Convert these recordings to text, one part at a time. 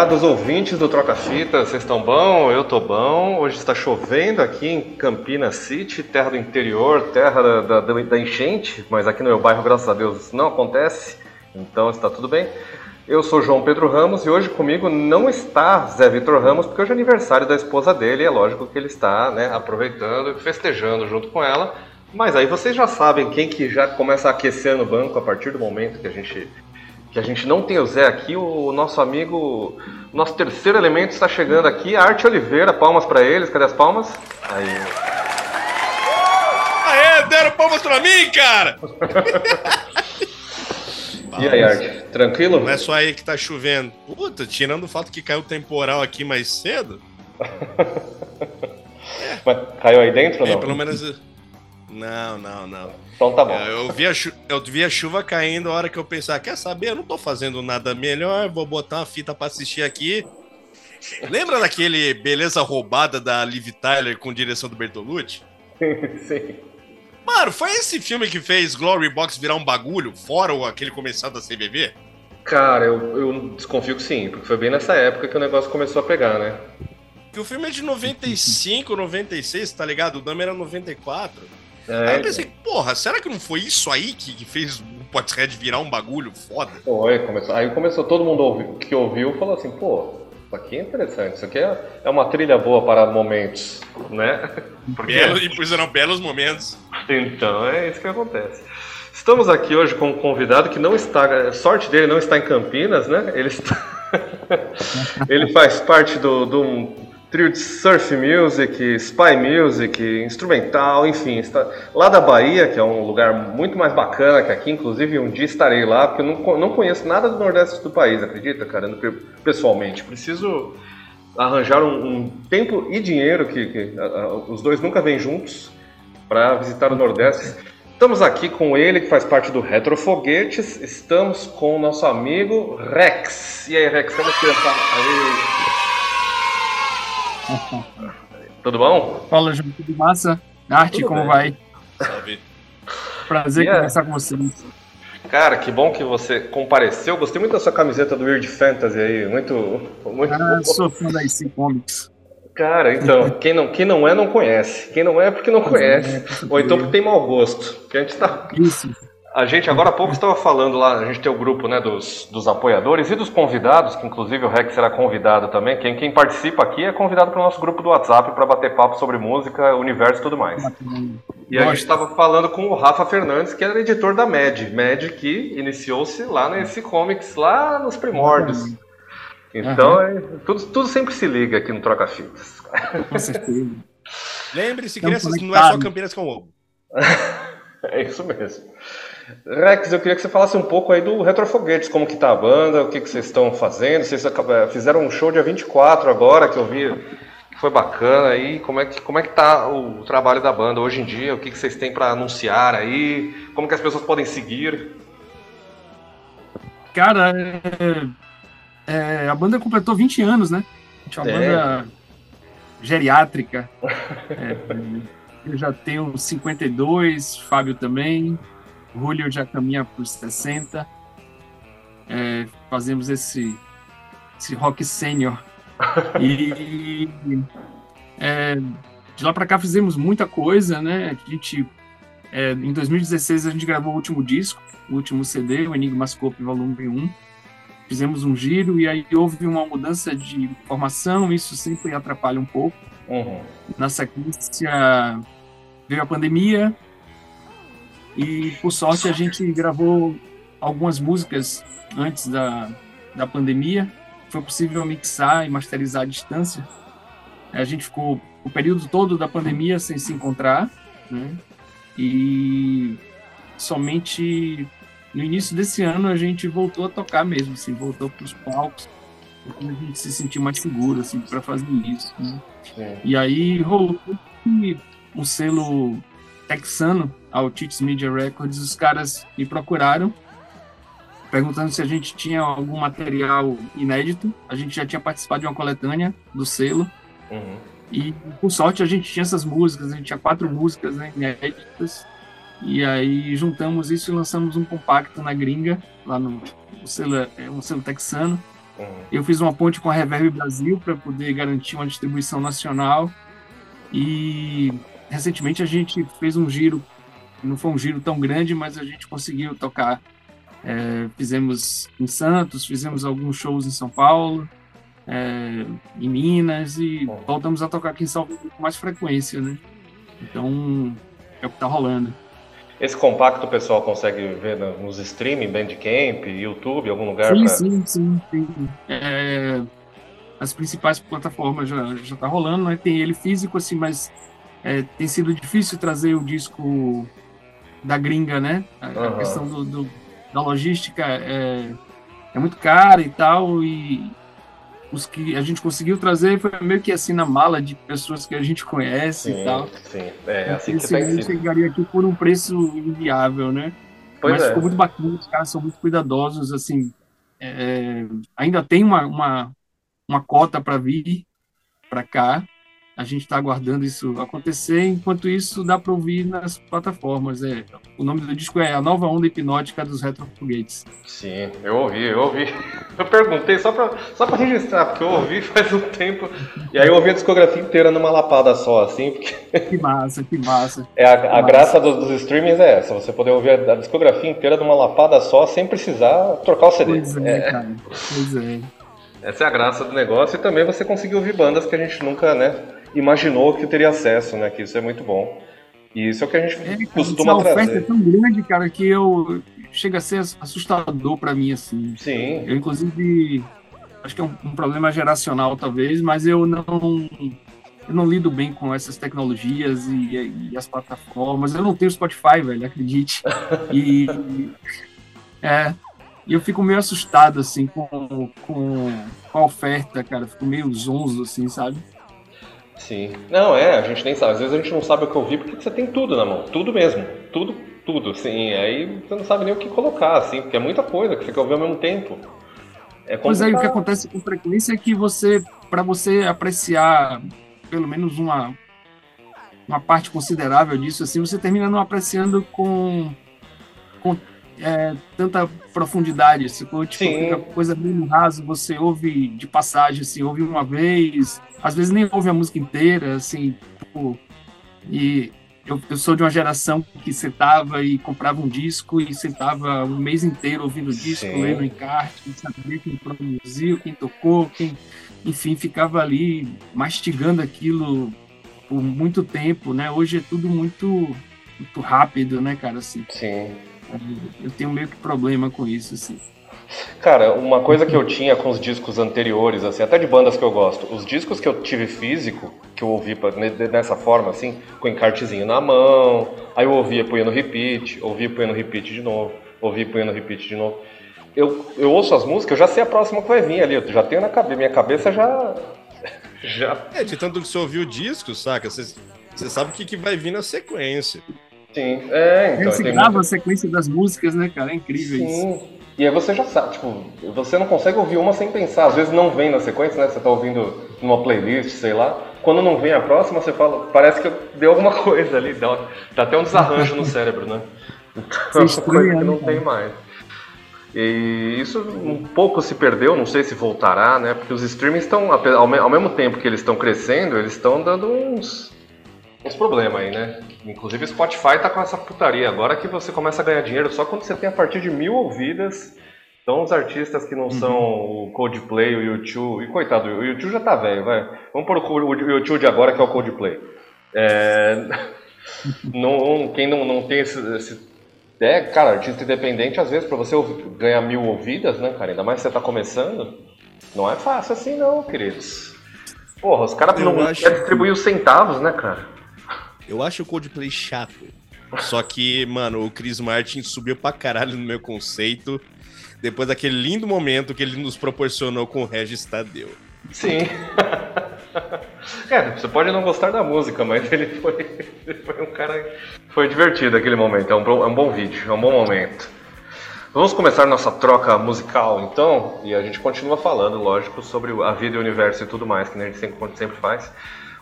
Molhados ouvintes do Troca Fita, vocês estão bom? Eu tô bom. Hoje está chovendo aqui em Campinas City, terra do interior, terra da, da, da enchente, mas aqui no meu bairro, graças a Deus, não acontece, então está tudo bem. Eu sou João Pedro Ramos e hoje comigo não está Zé Vitor Ramos, porque hoje é aniversário da esposa dele é lógico que ele está né, aproveitando e festejando junto com ela. Mas aí vocês já sabem quem que já começa a aquecer no banco a partir do momento que a gente que a gente não tem o Zé aqui, o nosso amigo, o nosso terceiro elemento está chegando aqui, Arte Oliveira, palmas para eles, cadê as palmas? Aí. Aê, deram palmas pra mim, cara! e aí, Arte, tranquilo? Não é só aí que tá chovendo. Puta, tirando o fato que caiu temporal aqui mais cedo. Mas caiu aí dentro ou é, não? pelo menos não, não, não. Então tá bom. Eu vi, a eu vi a chuva caindo a hora que eu pensar, quer saber? Eu não tô fazendo nada melhor, vou botar uma fita pra assistir aqui. Lembra daquele Beleza Roubada da Liv Tyler com direção do Bertolucci? Sim. Mano, foi esse filme que fez Glory Box virar um bagulho, fora aquele comercial da CVV? Cara, eu, eu desconfio que sim, porque foi bem nessa época que o negócio começou a pegar, né? Que o filme é de 95, 96, tá ligado? O Dama era 94. É, aí eu pensei, porra, será que não foi isso aí que, que fez o Potterhead virar um bagulho foda? Foi, começou, aí começou todo mundo ouvir, que ouviu falou assim, pô, isso aqui é interessante, isso aqui é, é uma trilha boa para momentos, né? Porque... Belo, e eram belos momentos. Então, é isso que acontece. Estamos aqui hoje com um convidado que não está, sorte dele não está em Campinas, né? Ele está... ele faz parte do, do trio de surf music, spy music, instrumental, enfim, está lá da Bahia, que é um lugar muito mais bacana que aqui, inclusive um dia estarei lá, porque eu não, não conheço nada do Nordeste do país, acredita, cara, pessoalmente. Preciso arranjar um, um tempo e dinheiro, que, que a, a, os dois nunca vêm juntos, para visitar o Nordeste. Estamos aqui com ele, que faz parte do Retrofoguetes, estamos com o nosso amigo Rex. E aí, Rex, como está? Aí. Tudo bom? Fala, João, tudo massa? Arte, tudo como bem. vai? Salve. Prazer yeah. conversar com vocês. Cara, que bom que você compareceu. Gostei muito da sua camiseta do Weird Fantasy aí. Muito. muito ah, sou fã da IC Comics. Cara, então, quem não, quem não é, não conhece. Quem não é, é porque não conhece. Ou então porque tem mau gosto. Que a gente tá. Isso. A gente agora há pouco estava falando lá, a gente tem o grupo né, dos, dos apoiadores e dos convidados, que inclusive o Rex será convidado também. Quem, quem participa aqui é convidado para o nosso grupo do WhatsApp para bater papo sobre música, universo e tudo mais. E a gente estava falando com o Rafa Fernandes, que era editor da MED. MED que iniciou-se lá nesse comics, lá nos primórdios. Então, uhum. é, tudo, tudo sempre se liga aqui no Troca Fitas. Com certeza. Lembre-se, crianças, não é só Campinas com ovo. é isso mesmo. Rex, eu queria que você falasse um pouco aí do Retrofoguetes, como que tá a banda, o que, que vocês estão fazendo, vocês fizeram um show dia 24 agora, que eu vi que foi bacana aí, como é que, como é que tá o trabalho da banda hoje em dia, o que, que vocês têm para anunciar aí, como que as pessoas podem seguir? Cara, é, é, a banda completou 20 anos, né? A uma é. banda geriátrica. É, eu já tenho 52, Fábio também. Julio já caminha por 60. É, fazemos esse, esse rock sênior. E é, de lá para cá fizemos muita coisa, né? A gente, é, em 2016 a gente gravou o último disco, o último CD, o Enigmascope Volume 1. Fizemos um giro e aí houve uma mudança de formação, isso sempre atrapalha um pouco. Uhum. Na sequência veio a pandemia, e por sorte a gente gravou algumas músicas antes da, da pandemia. Foi possível mixar e masterizar à distância. A gente ficou o período todo da pandemia sem se encontrar, né? E somente no início desse ano a gente voltou a tocar mesmo, assim, voltou para os palcos, a gente se sentiu mais seguro assim para fazer isso. Né? É. E aí rolou um selo texano, ao Tits Media Records, os caras me procuraram perguntando se a gente tinha algum material inédito. A gente já tinha participado de uma coletânea do selo. Uhum. E, por sorte, a gente tinha essas músicas. A gente tinha quatro músicas né, inéditas. E aí juntamos isso e lançamos um compacto na gringa, lá no, no selo, é um selo texano. Uhum. Eu fiz uma ponte com a Reverb Brasil para poder garantir uma distribuição nacional. E recentemente a gente fez um giro, não foi um giro tão grande, mas a gente conseguiu tocar. É, fizemos em Santos, fizemos alguns shows em São Paulo, é, em Minas e voltamos a tocar aqui em Paulo com mais frequência, né? Então é o que está rolando. Esse compacto o pessoal consegue ver nos streaming, Bandcamp, YouTube, algum lugar? Sim, pra... sim, sim. sim. É, as principais plataformas já, já tá rolando, né? Tem ele físico, assim, mas é, tem sido difícil trazer o disco da gringa, né? A, uhum. a questão do, do, da logística é, é muito cara e tal, e os que a gente conseguiu trazer foi meio que assim na mala de pessoas que a gente conhece sim, e tal. Sim, é assim que tem chegaria aqui por um preço inviável, né? Pois Mas é. ficou muito bacana, os caras são muito cuidadosos, assim. É, ainda tem uma, uma, uma cota para vir para cá, a gente está aguardando isso acontecer. Enquanto isso, dá para ouvir nas plataformas. É, o nome do disco é A Nova Onda Hipnótica dos Retrofoguetes. Sim, eu ouvi, eu ouvi. Eu perguntei só para só registrar, porque eu ouvi faz um tempo. E aí eu ouvi a discografia inteira numa lapada só, assim. Porque... Que massa, que massa. É, a, a graça dos, dos, streamings é essa, você poder ouvir a, a, discografia inteira numa lapada só, sem precisar trocar o CD. Pois é, é. cara. Pois é. Essa é a graça do negócio e também você conseguir ouvir bandas que a gente nunca, né? Imaginou que teria acesso, né? Que isso é muito bom. E isso é o que a gente é, costuma trazer. A oferta é tão grande, cara, que eu chega a ser assustador para mim assim. Sim. Eu inclusive acho que é um, um, problema geracional talvez, mas eu não eu não lido bem com essas tecnologias e, e as plataformas. Eu não tenho Spotify, velho, acredite. E é, e eu fico meio assustado assim com, com, com a oferta, cara. Fico meio zonzo assim, sabe? Sim. Não, é, a gente nem sabe. Às vezes a gente não sabe o que ouvir porque você tem tudo na mão. Tudo mesmo. Tudo, tudo, sim. Aí você não sabe nem o que colocar, assim, porque é muita coisa que você quer ouvir ao mesmo tempo. É pois é, o que acontece com frequência é que você, para você apreciar pelo menos uma, uma parte considerável disso, assim, você termina não apreciando com, com é, tanta profundidade, tipo, fica coisa bem raso, você ouve de passagem, assim, ouve uma vez, às vezes nem ouve a música inteira, assim, tipo, e eu, eu sou de uma geração que sentava e comprava um disco e sentava um mês inteiro ouvindo o disco, Sim. lendo encarte, sabia quem produziu, quem tocou, quem, enfim, ficava ali mastigando aquilo por muito tempo, né? Hoje é tudo muito, muito rápido, né, cara, assim. Sim. Eu tenho meio que problema com isso, assim. Cara, uma coisa que eu tinha com os discos anteriores, assim, até de bandas que eu gosto, os discos que eu tive físico, que eu ouvi dessa forma, assim, com encartezinho na mão, aí eu ouvia punhando repeat, ouvia punhando repeat de novo, ouvia punhando repeat de novo. Eu, eu ouço as músicas, eu já sei a próxima que vai vir ali, eu já tenho na cabeça, minha cabeça já. já... É, de tanto que você ouviu o disco, saca? Você, você sabe o que, que vai vir na sequência. Sim, é, então. Você grava a sequência das músicas, né, cara? É incrível Sim. isso. E aí você já sabe, tipo, você não consegue ouvir uma sem pensar. Às vezes não vem na sequência, né? Você tá ouvindo numa playlist, sei lá. Quando não vem a próxima, você fala, parece que deu alguma coisa ali, dá, dá até um desarranjo no cérebro, né? Então, é uma coisa que não né, tem mais. E isso um pouco se perdeu, não sei se voltará, né? Porque os streamings estão, ao mesmo tempo que eles estão crescendo, eles estão dando uns, uns problemas aí, né? Inclusive o Spotify tá com essa putaria agora que você começa a ganhar dinheiro só quando você tem a partir de mil ouvidas. Então os artistas que não uhum. são o Coldplay, o YouTube, e coitado, o YouTube já tá velho, vai. Vamos pôr o YouTube de agora que é o Coldplay. É... não, quem não, não tem esse, esse é, cara, artista independente, às vezes, para você ganhar mil ouvidas, né, cara? Ainda mais se você tá começando, não é fácil assim, não, queridos. Porra, os caras não querem distribuir os centavos, né, cara? Eu acho o Coldplay chato. Só que, mano, o Chris Martin subiu pra caralho no meu conceito depois daquele lindo momento que ele nos proporcionou com o Regis Tadeu. Sim. é, você pode não gostar da música, mas ele foi, foi um cara. Foi divertido aquele momento. É um, é um bom vídeo, é um bom momento. Vamos começar nossa troca musical então, e a gente continua falando, lógico, sobre a vida e o universo e tudo mais, que a gente sempre, sempre faz.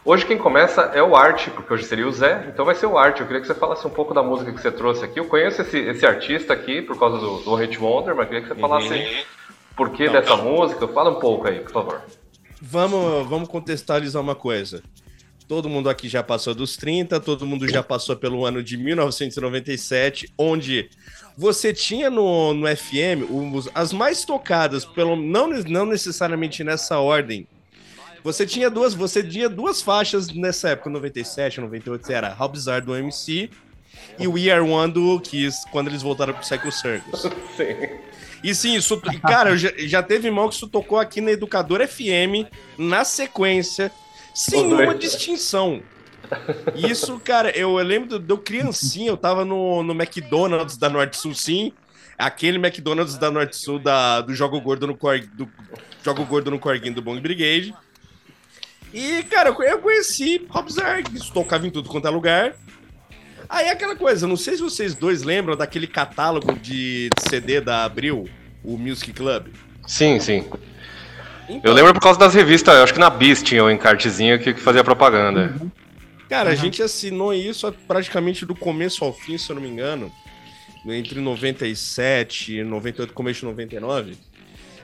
Hoje quem começa é o Art, porque hoje seria o Zé, então vai ser o Art. Eu queria que você falasse um pouco da música que você trouxe aqui. Eu conheço esse, esse artista aqui por causa do, do Hate Wonder, mas queria que você falasse uhum. porquê não, dessa não. música? Fala um pouco aí, por favor. Vamos, vamos contextualizar uma coisa. Todo mundo aqui já passou dos 30, todo mundo já passou pelo ano de 1997, onde você tinha no, no FM as mais tocadas, pelo não, não necessariamente nessa ordem. Você tinha duas, você tinha duas faixas nessa época, 97, 98, era Robzar do MC e We Are One do Kiss, quando eles voltaram pro Cycle Circus. Sim. E sim, isso, cara, já, já teve irmão que isso tocou aqui na Educador FM, na sequência, sem nenhuma distinção. Isso, cara, eu, eu lembro de eu criancinha, eu tava no, no McDonald's da Norte Sul, sim. Aquele McDonald's da Norte Sul da, do Jogo Gordo no Cor, do Jogo Gordo no Corguinho do Bong Brigade. E, cara, eu conheci Rob isso tocava em tudo quanto é lugar. Aí é aquela coisa, não sei se vocês dois lembram daquele catálogo de CD da Abril, o Music Club. Sim, sim. Então, eu lembro por causa das revistas, eu acho que na Bis tinha um encartezinho que, que fazia propaganda. Uhum. Cara, uhum. a gente assinou isso praticamente do começo ao fim, se eu não me engano. Entre 97 e 98, começo de 99.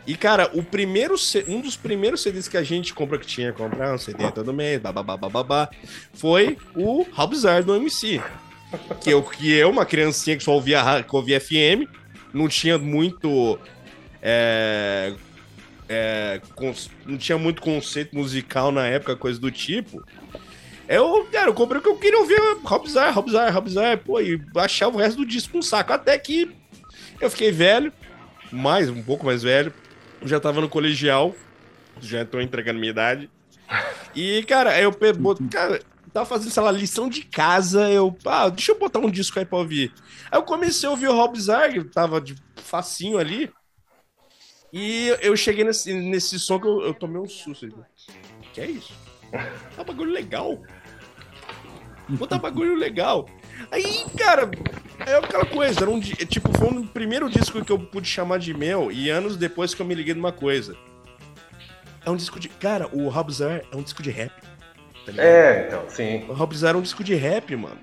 E, cara, o primeiro, um dos primeiros CDs que a gente comprou, que tinha que comprar um CD todo mês, babá, foi o Robzar do MC. Que eu, que eu, uma criancinha que só ouvia, que ouvia FM, não tinha muito. É, é, não tinha muito conceito musical na época, coisa do tipo. Eu, cara, eu comprei o que eu queria ouvir Robzar, Robzar, Robzar, pô, e achava o resto do disco um saco. Até que eu fiquei velho, mais, um pouco mais velho. Já tava no colegial, já tô entregando minha idade. E, cara, eu, cara, tava fazendo, sei lá, lição de casa, eu, ah, deixa eu botar um disco aí pra ouvir. Aí eu comecei a ouvir o Rob Zarg, tava de facinho ali. E eu cheguei nesse, nesse som que eu, eu tomei um susto. Que é isso? Tá um bagulho legal. Botar bagulho legal. Aí, cara, é aquela coisa, era um, tipo, foi o primeiro disco que eu pude chamar de meu, e anos depois que eu me liguei numa coisa. É um disco de. Cara, o Robzar é um disco de rap. Tá é, então, sim. O Robzar é um disco de rap, mano.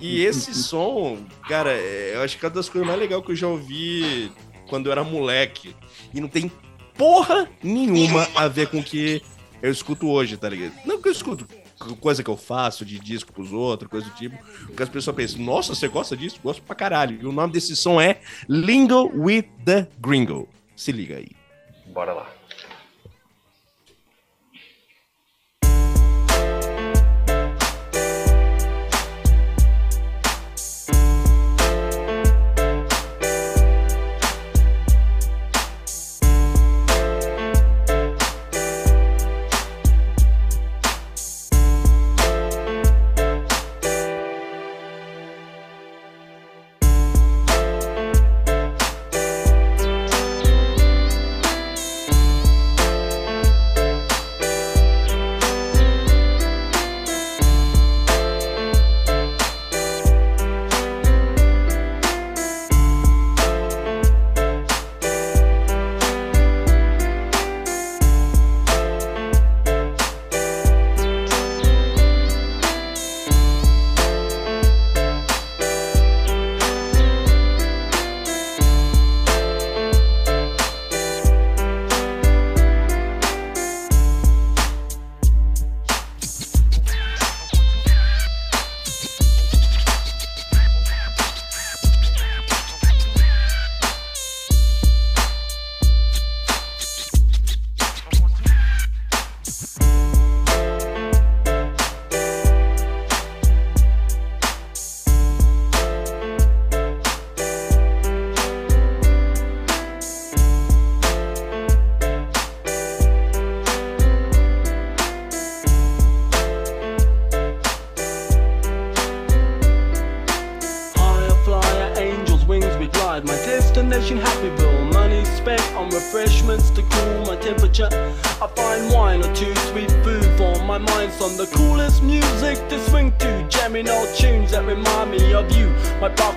E esse som, cara, é, eu acho que é uma das coisas mais legais que eu já ouvi quando eu era moleque. E não tem porra nenhuma a ver com o que eu escuto hoje, tá ligado? Não que eu escuto coisa que eu faço de disco pros outros, coisa do tipo, que as pessoas pensam, nossa, você gosta disso? Gosto pra caralho. E o nome desse som é Lingo with the Gringo. Se liga aí. Bora lá.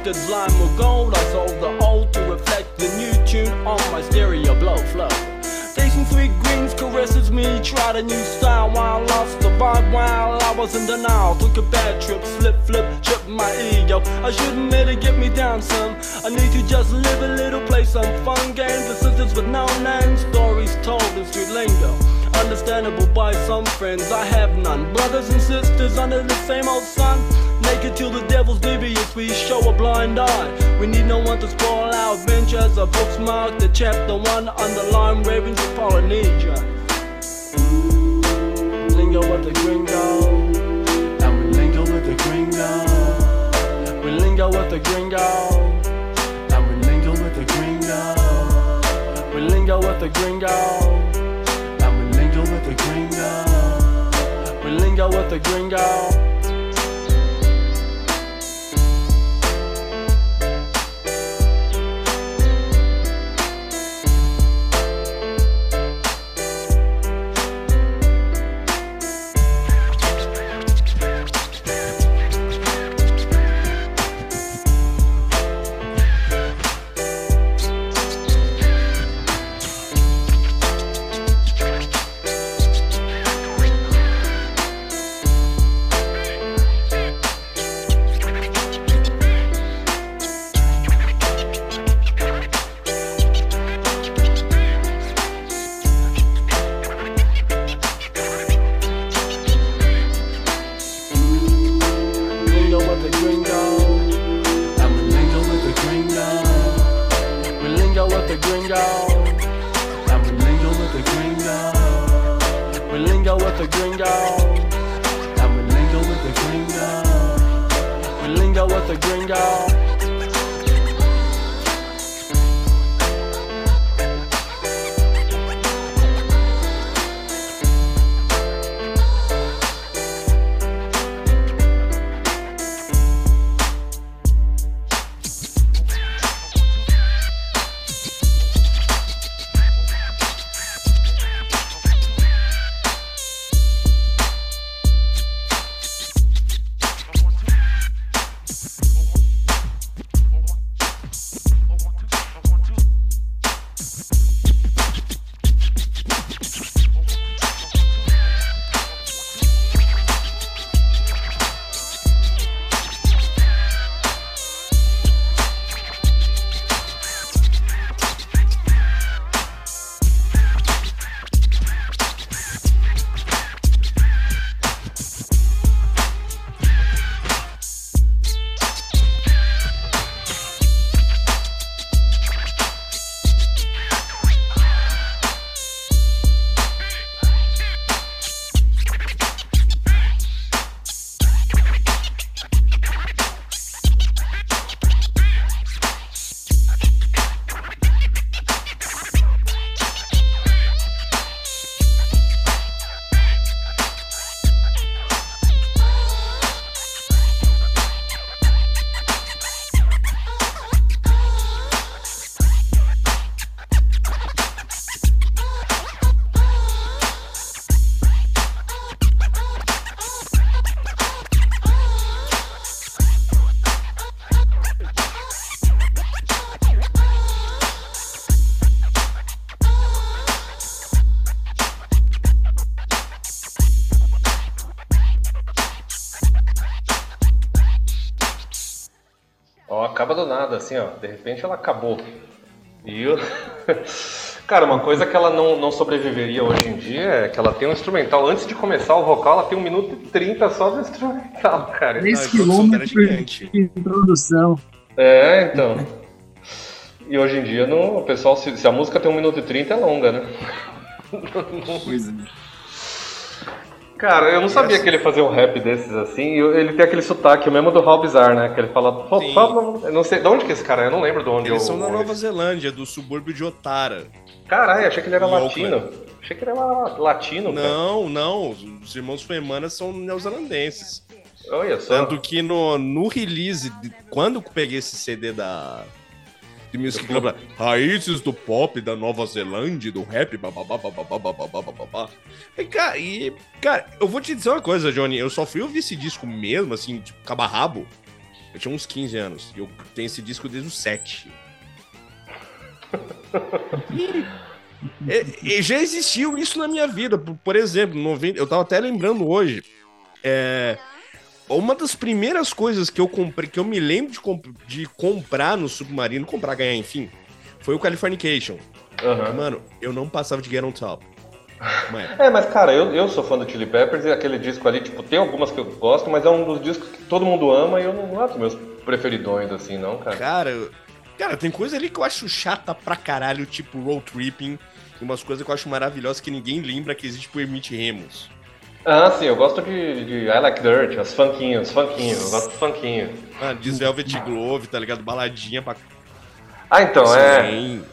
reflected lime or gold. I sold the old to reflect the new tune on my stereo blow flow. Tasting sweet greens caresses me, tried a new style while I lost the vibe while I was in denial. Took a bad trip, slip, flip, trip my ego. I shouldn't let it get me down some. I need to just live a little, play some fun games. Decisions with no name, stories told in street lingo understandable by some friends. I have none. Brothers and sisters under the same old sun. Till the devil's devious, we show a blind eye. We need no one to spoil our adventures. A book's marked the chapter one, underline ravens of Polynesia. Lingo with the gringo, and we lingo with the gringo. We lingo with the gringo, and we lingo with the gringo. We lingo with the gringo, and we lingo with the gringo. We lingo with the gringo. We lingo with the gringo. Nada, assim, ó. De repente ela acabou. E eu... Cara, uma coisa que ela não, não sobreviveria hoje em dia é que ela tem um instrumental. Antes de começar o vocal, ela tem um minuto e 30 só do instrumental, cara. 3 a produção dela é quilômetros de introdução. É, então. E hoje em dia, não, o pessoal, se, se a música tem um minuto e 30, é longa, né? Coisa. Cara, eu não sabia que ele fazia um rap desses assim. Ele tem aquele sotaque, o mesmo do Rob Bizarre, né? Que ele fala. "Pô, Sim. fala- Eu não sei. De onde que é esse cara? é? Eu não lembro de onde Eles eu- são da Nova Zelândia, do subúrbio de Otara. Caralho, achei que ele era latino. Achei que ele era latino, cara. Não, não. Os irmãos Femana são neozelandenses. Olha só. Tanto que no, no release, de- quando eu peguei esse CD da. De Music Club, lá, Raízes do Pop da Nova Zelândia, do rap, bababá, bababá, bababá, bababá. E, cara, e, cara, eu vou te dizer uma coisa, Johnny. Eu só fui ouvir esse disco mesmo, assim, tipo, cabarrabo. Eu tinha uns 15 anos. E eu tenho esse disco desde os 7. E, E, e já existiu isso na minha vida. Por, por exemplo, 90, eu tava até lembrando hoje. É, uma das primeiras coisas que eu comprei, que eu me lembro de, comp de comprar no Submarino, comprar, ganhar, enfim, foi o Californication. Aham. Mano, eu não passava de Get on Top. Mas, É, mas cara, eu, eu sou fã do Chili Peppers e aquele disco ali, tipo, tem algumas que eu gosto, mas é um dos discos que todo mundo ama e eu não, não é dos meus preferidões, assim, não, cara. cara, cara, tem coisa ali que eu acho chata pra caralho, tipo road tripping, e umas coisas que eu acho maravilhosas que ninguém lembra que existe por Hermit Remos. Ah, sim, eu gosto de, de I Like Dirt, as funkinhos, funkinhos, eu gosto de funkinho. Mano, diz Velvet Glove, tá ligado? Baladinha pra Ah, então, é. Sim.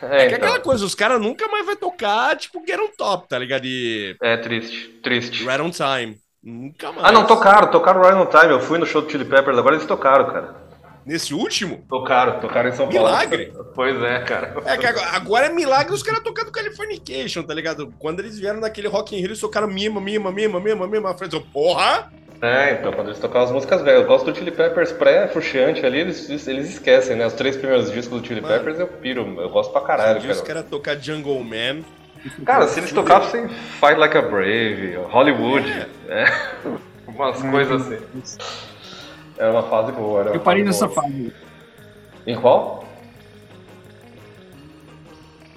É, É que então. aquela coisa, os caras nunca mais vai tocar, tipo, Get on Top, tá ligado? E É triste, triste. Right on Time. Nunca mais. Ah, não, tocaram, tocaram Right on Time. Eu fui no show do Chili Peppers, agora eles tocaram, cara. Nesse último? Tocaram, tocaram em São Paulo. Milagre. Pois é, cara. É que agora, agora é milagre os caras tocando Californication, tá ligado? Quando eles vieram naquele Rock in Rio, eles tocaram mima, mima, mima, mima, mima. Eu falei, assim, porra! É, então, quando eles tocaram as músicas velhas. Eu gosto do Chili Peppers pré-fruxiante ali, eles, eles esquecem, né? Os três primeiros discos do Chili Mano. Peppers eu piro, eu gosto pra caralho, Caralho, os cara. caras tocar Jungle Man. Cara, se eles tocassem Fight Like a Brave, Hollywood, é. umas coisas assim. Era uma fase boa, uma Eu parei fase nessa boa. fase. Em qual?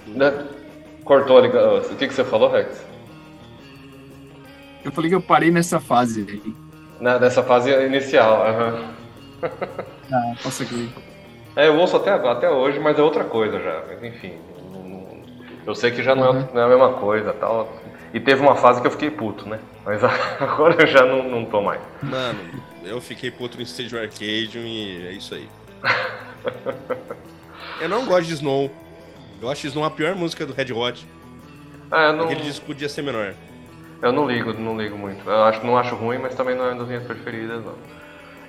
Né? Cortou a ligação. O que, que você falou, Rex? Eu falei que eu parei nessa fase aí. Na, nessa fase inicial, aham. Ah, posso crer. É, eu ouço até, até hoje, mas é outra coisa já. Mas enfim. Eu sei que já não é, Uhum. não é a mesma coisa tal. E teve uma fase que eu fiquei puto, né? Mas agora eu já não, não tô mais. Mano, eu fiquei puto no Stage Arcade e é isso aí. eu não gosto de Snow. Eu acho Snow a pior música do Red Hot. Ah, eu não, Aquele disco podia ser menor. eu não ligo, não ligo muito. Eu acho, não acho ruim, mas também não é uma das minhas preferidas, não.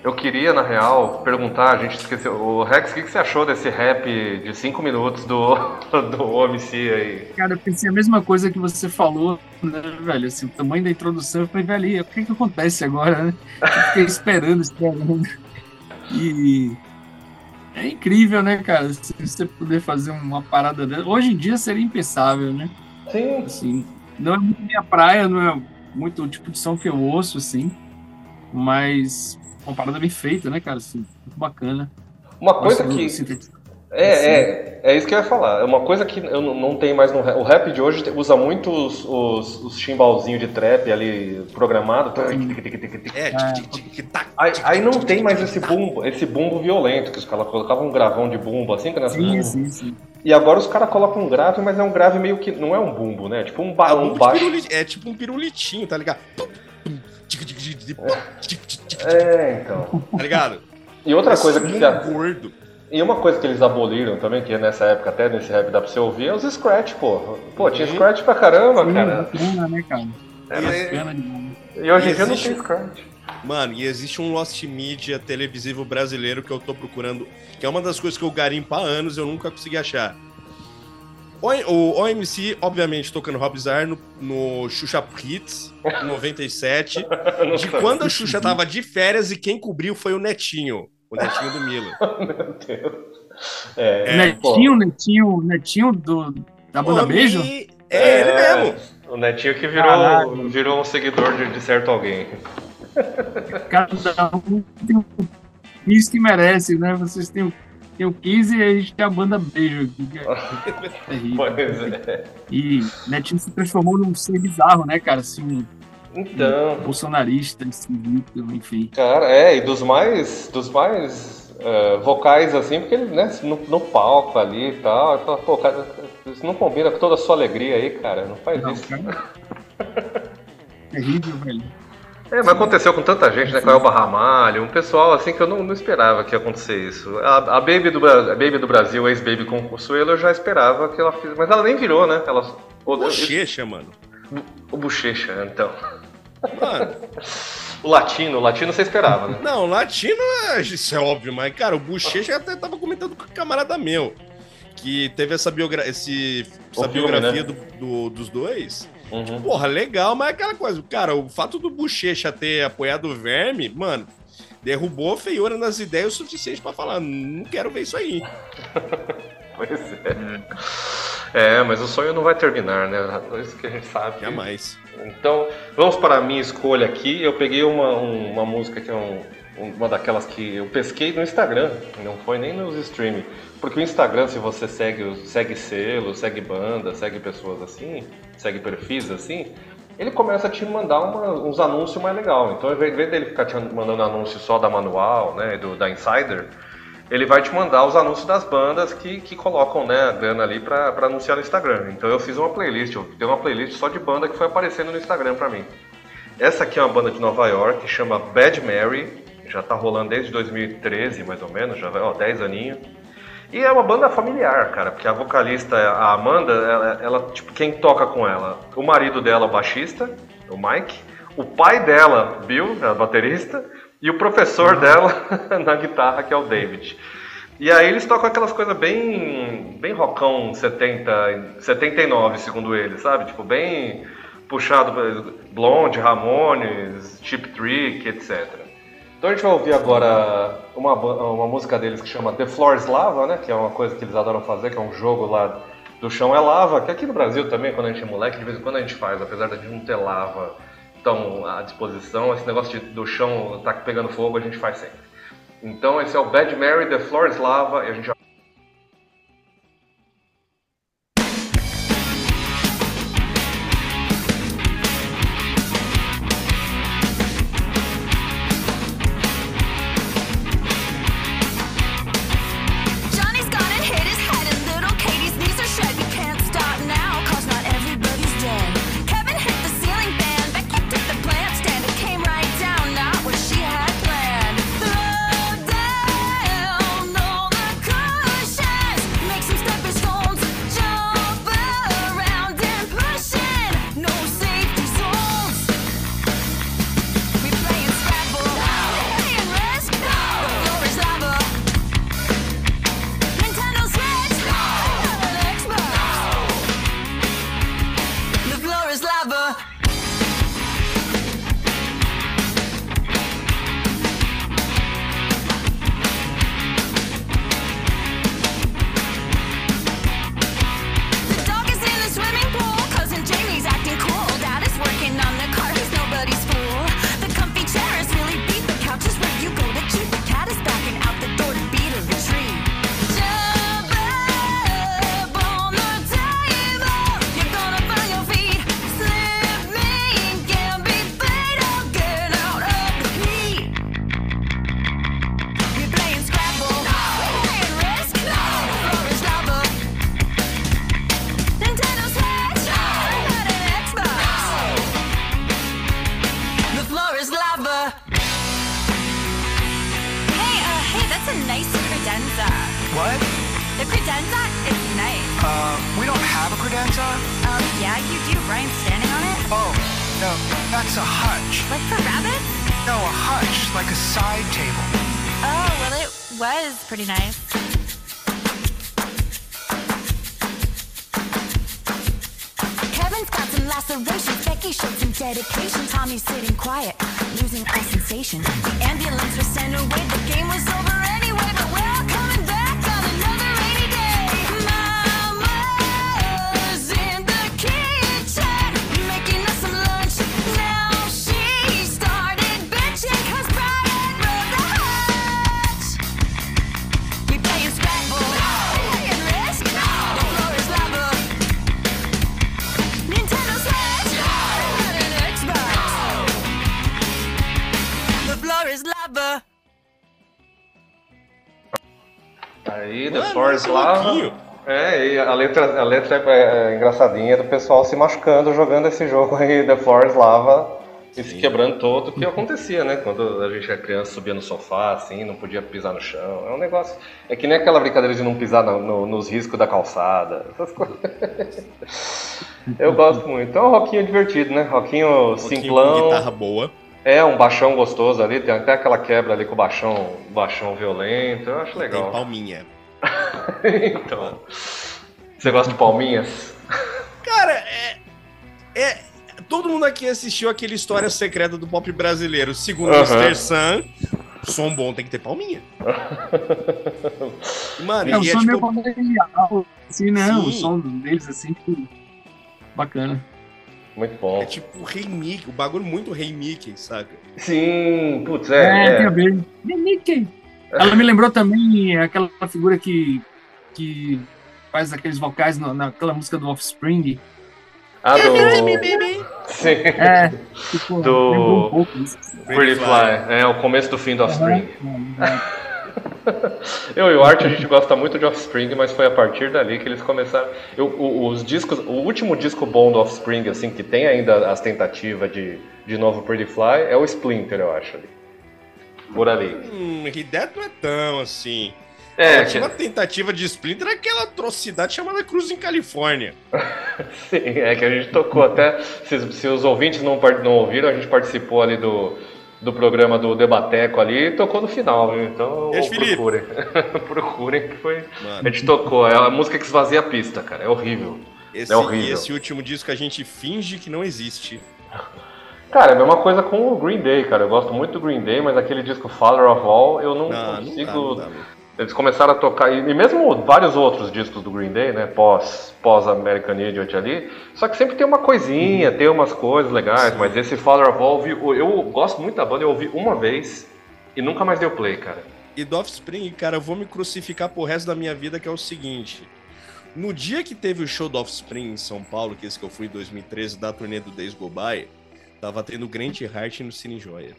Eu queria, na real, perguntar, a gente esqueceu. O Rex, o que, que você achou desse rap de 5 minutos do, do OMC aí? Cara, eu pensei a mesma coisa que você falou, né, velho? Assim, o tamanho da introdução, eu falei, velho, o que que acontece agora, né? Eu fiquei esperando, esperando. E é incrível, né, cara? Se você puder fazer uma parada dessa. Hoje em dia seria impensável, né? Sim, Assim, não é muito minha praia, não é muito o tipo de som que eu ouço, assim. Mas uma parada bem feita, né, cara? Assim, muito bacana. uma coisa do que. É, é, é isso que eu ia falar. É uma coisa que eu não não tenho mais no rap. O rap de hoje usa muito os, os, os chimbalzinhos de trap ali programado. É. Aí, aí não tem mais esse bumbo, esse bumbo violento, que os caras colocavam um gravão de bumbo assim, que nessa Sim, sim, sim. E agora os caras colocam um grave, mas é um grave meio que. Não é um bumbo, né? Tipo um, ba É, um um baixo. é tipo um pirulitinho, tá ligado? É, então. Tá ligado? E outra coisa que. Já- gordo. E uma coisa que eles aboliram também, que nessa época até nesse rap dá pra você ouvir, é os scratch, pô. Pô, tinha scratch pra caramba, Sim, cara. né, cara? É, Bacana demais. E hoje em dia não tem scratch. Mano, e existe um Lost Media televisivo brasileiro que eu tô procurando, que é uma das coisas que eu garimpo há anos e eu nunca consegui achar. O, OMC, obviamente, tocando Rob Zar no, no Xuxa Hits, em 97. De quando a Xuxa tava de férias e quem cobriu foi o Netinho. O Netinho do Milo. Meu Deus. É, É, pô. Netinho, Netinho, Netinho do, da banda Homem- Beijo? É, ele mesmo. O Netinho que virou, Caralho. virou um seguidor de, de certo alguém. Cada um tem o que merece, né? Vocês têm o, tem o Kiss e a gente tem a banda Beijo que é terrível. Pois é. E Netinho se transformou num ser bizarro, né, cara? Assim, um Então, bolsonarista, esquisito, enfim. cara, é, e dos mais. Dos mais. eh, vocais assim, porque ele, né, no, no palco ali e tal, eu falo, pô, cara, isso não combina com toda a sua alegria aí, cara, não faz Não, isso. cara. Terrível, velho. É, mas aconteceu com tanta gente, né? Com a Elba Ramalho, um pessoal assim que eu não, não esperava que ia acontecer isso. A, a Baby, do, a Baby do Brasil, ex-Baby com Consuelo, eu já esperava que ela fizesse. Mas ela nem virou, né? Ela, o, Bochecha, mano. o Bochecha, então. Mano, O latino, o latino você esperava, né? não, latino, é- isso é óbvio, mas, cara, o Bochecha até tava comentando com um camarada meu, que teve essa, biogra esse, O essa filme, biografia né? do, do- dos dois. Uhum. Porra, legal, mas é aquela coisa, cara, o fato do Bochecha ter apoiado o Verme, mano, derrubou a feiura nas ideias o suficiente pra falar, não quero ver isso aí. Pois é. É, mas o sonho não vai terminar, né? É isso que a gente sabe. Jamais. Então, vamos para a minha escolha aqui. Eu peguei uma, um- uma música que é um- uma daquelas que eu pesquei no Instagram, não foi nem nos streaming. Porque o Instagram, se você segue, segue selo, segue banda, segue pessoas assim, segue perfis assim, ele começa a te mandar uma- uns anúncios mais legal. Então, ao invés dele ficar te mandando anúncio só da manual, né, do, da Insider, ele vai te mandar os anúncios das bandas que, que colocam né, a grana ali pra anunciar no Instagram. Então eu fiz uma playlist, eu tenho uma playlist só de banda que foi aparecendo no Instagram pra mim. Essa aqui é uma banda de Nova York chama Bad Mary, já tá rolando desde 2013 mais ou menos, já vai, ó, 10 aninhos. E é uma banda familiar, cara, porque a vocalista, a Amanda, ela, ela, tipo, quem toca com ela? O marido dela, o baixista, o Mike, o pai dela, Bill, a baterista, e o professor dela na guitarra, que é o David. E aí eles tocam aquelas coisas bem, bem rockão 70, 79, segundo eles, sabe? Tipo, bem puxado Blonde, Ramones, Chip Trick, etc. Então a gente vai ouvir agora uma, uma música deles que chama The Floor is Lava, né? Que é uma coisa que eles adoram fazer, que é um jogo lá do chão é lava, que aqui no Brasil também, quando a gente é moleque, de vez em quando a gente faz, apesar de a gente não ter lava tão à disposição, esse negócio de- do chão tá pegando fogo a gente faz sempre. Então esse é o Bad Mary, The Floor is Lava, e a gente já The Mano, esse Lava. louquinho. É, e a letra, a letra é, é engraçadinha do pessoal se machucando jogando esse jogo aí, The is Lava, e se quebrando todo, que acontecia, né? Quando a gente era criança, subia no sofá, assim, não podia pisar no chão. É um negócio. É que nem aquela brincadeira de não pisar no- no- nos riscos da calçada. Essas coisas. Eu gosto muito. Então é um roquinho divertido, né? Roquinho pouquinho simplão. com guitarra boa. É um baixão gostoso ali, tem até aquela quebra ali com o baixão, baixão violento. Eu acho Tem legal. palminha. Então. Você gosta de palminhas? Cara, é, é- Todo mundo aqui assistiu aquele História Secreta do Pop Brasileiro, segundo o. Mr. Sun. som bom tem que ter palminha. Mano, É, o e é som é meio tipo. comercial, assim, né? Sim. O som deles, assim, tipo, bacana. Muito bom. É tipo o Rei Mickey, o bagulho muito Rei Mickey, saca? Sim, putz, É, é. tem é. a ver. Mickey. Ela me lembrou também aquela figura que, que faz aqueles vocais no- naquela música do Offspring. Ah, do. Sim. É, tipo, Do- um pouco isso. Pretty Fly. É o começo do fim do Offspring. Uhum. Eu e o Art a gente gosta muito de Offspring, mas foi a partir dali que eles começaram. Eu, o- os discos, o último disco bom do Offspring, assim, que tem ainda as tentativas de, de novo Pretty Fly, é o Splinter, eu acho ali. Por ali. Hum, Dead não é tão assim. É, a que- última tentativa de Splinter é aquela atrocidade chamada Cruz em Califórnia. Sim, é que a gente tocou até. Se, se os ouvintes não, não ouviram, a gente participou ali do, do programa do Debateco ali e tocou no final, viu? Então procurem. procurem que foi. Mano, A gente tocou, é a música que esvazia a pista, cara. É horrível. esse, é horrível. e esse último disco a gente finge que não existe. Cara, é a mesma coisa com o Green Day, cara. Eu gosto muito do Green Day, mas aquele disco Father of All eu não, Não, não consigo. dá, não dá, não. Eles começaram a tocar, e mesmo vários outros discos do Green Day, né? Pós, pós American Idiot ali. Só que sempre tem uma coisinha, tem umas coisas legais, Sim. mas esse Father of All, eu, eu gosto muito da banda, eu ouvi uma vez e nunca mais deu play, cara. E do Offspring, cara, eu vou me crucificar pro resto da minha vida, que é o seguinte. No dia que teve o show do Offspring em São Paulo, que é esse que eu fui em 2013, da turnê do Days Go By, tava tendo Grant Hart no Cine Joia.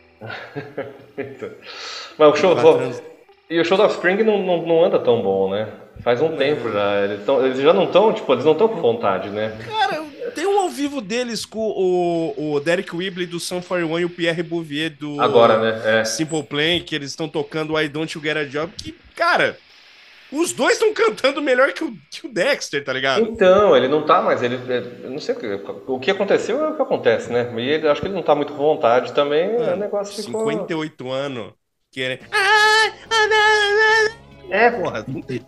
Mas o show, Tava trans- e o show do Offspring não, não, não anda tão bom, né? Faz um tempo já. Eles, tão, eles já não estão, tipo, eles não estão com vontade, né? Cara, tem um ao vivo deles com o, o Derek Whibley do Sun 41 e o Pierre Bouvier do Agora, né? É. Simple Plan, que eles estão tocando I Don't You Get a Job, que, cara, os dois estão cantando melhor que o, que o Dexter, tá ligado? Então, ele não tá mais, ele, eu não sei o que, o que aconteceu é o que acontece, né? E ele, acho que ele não tá muito com vontade também, o Mano, negócio ficou... 58 anos, querendo... É, Porra, não tem...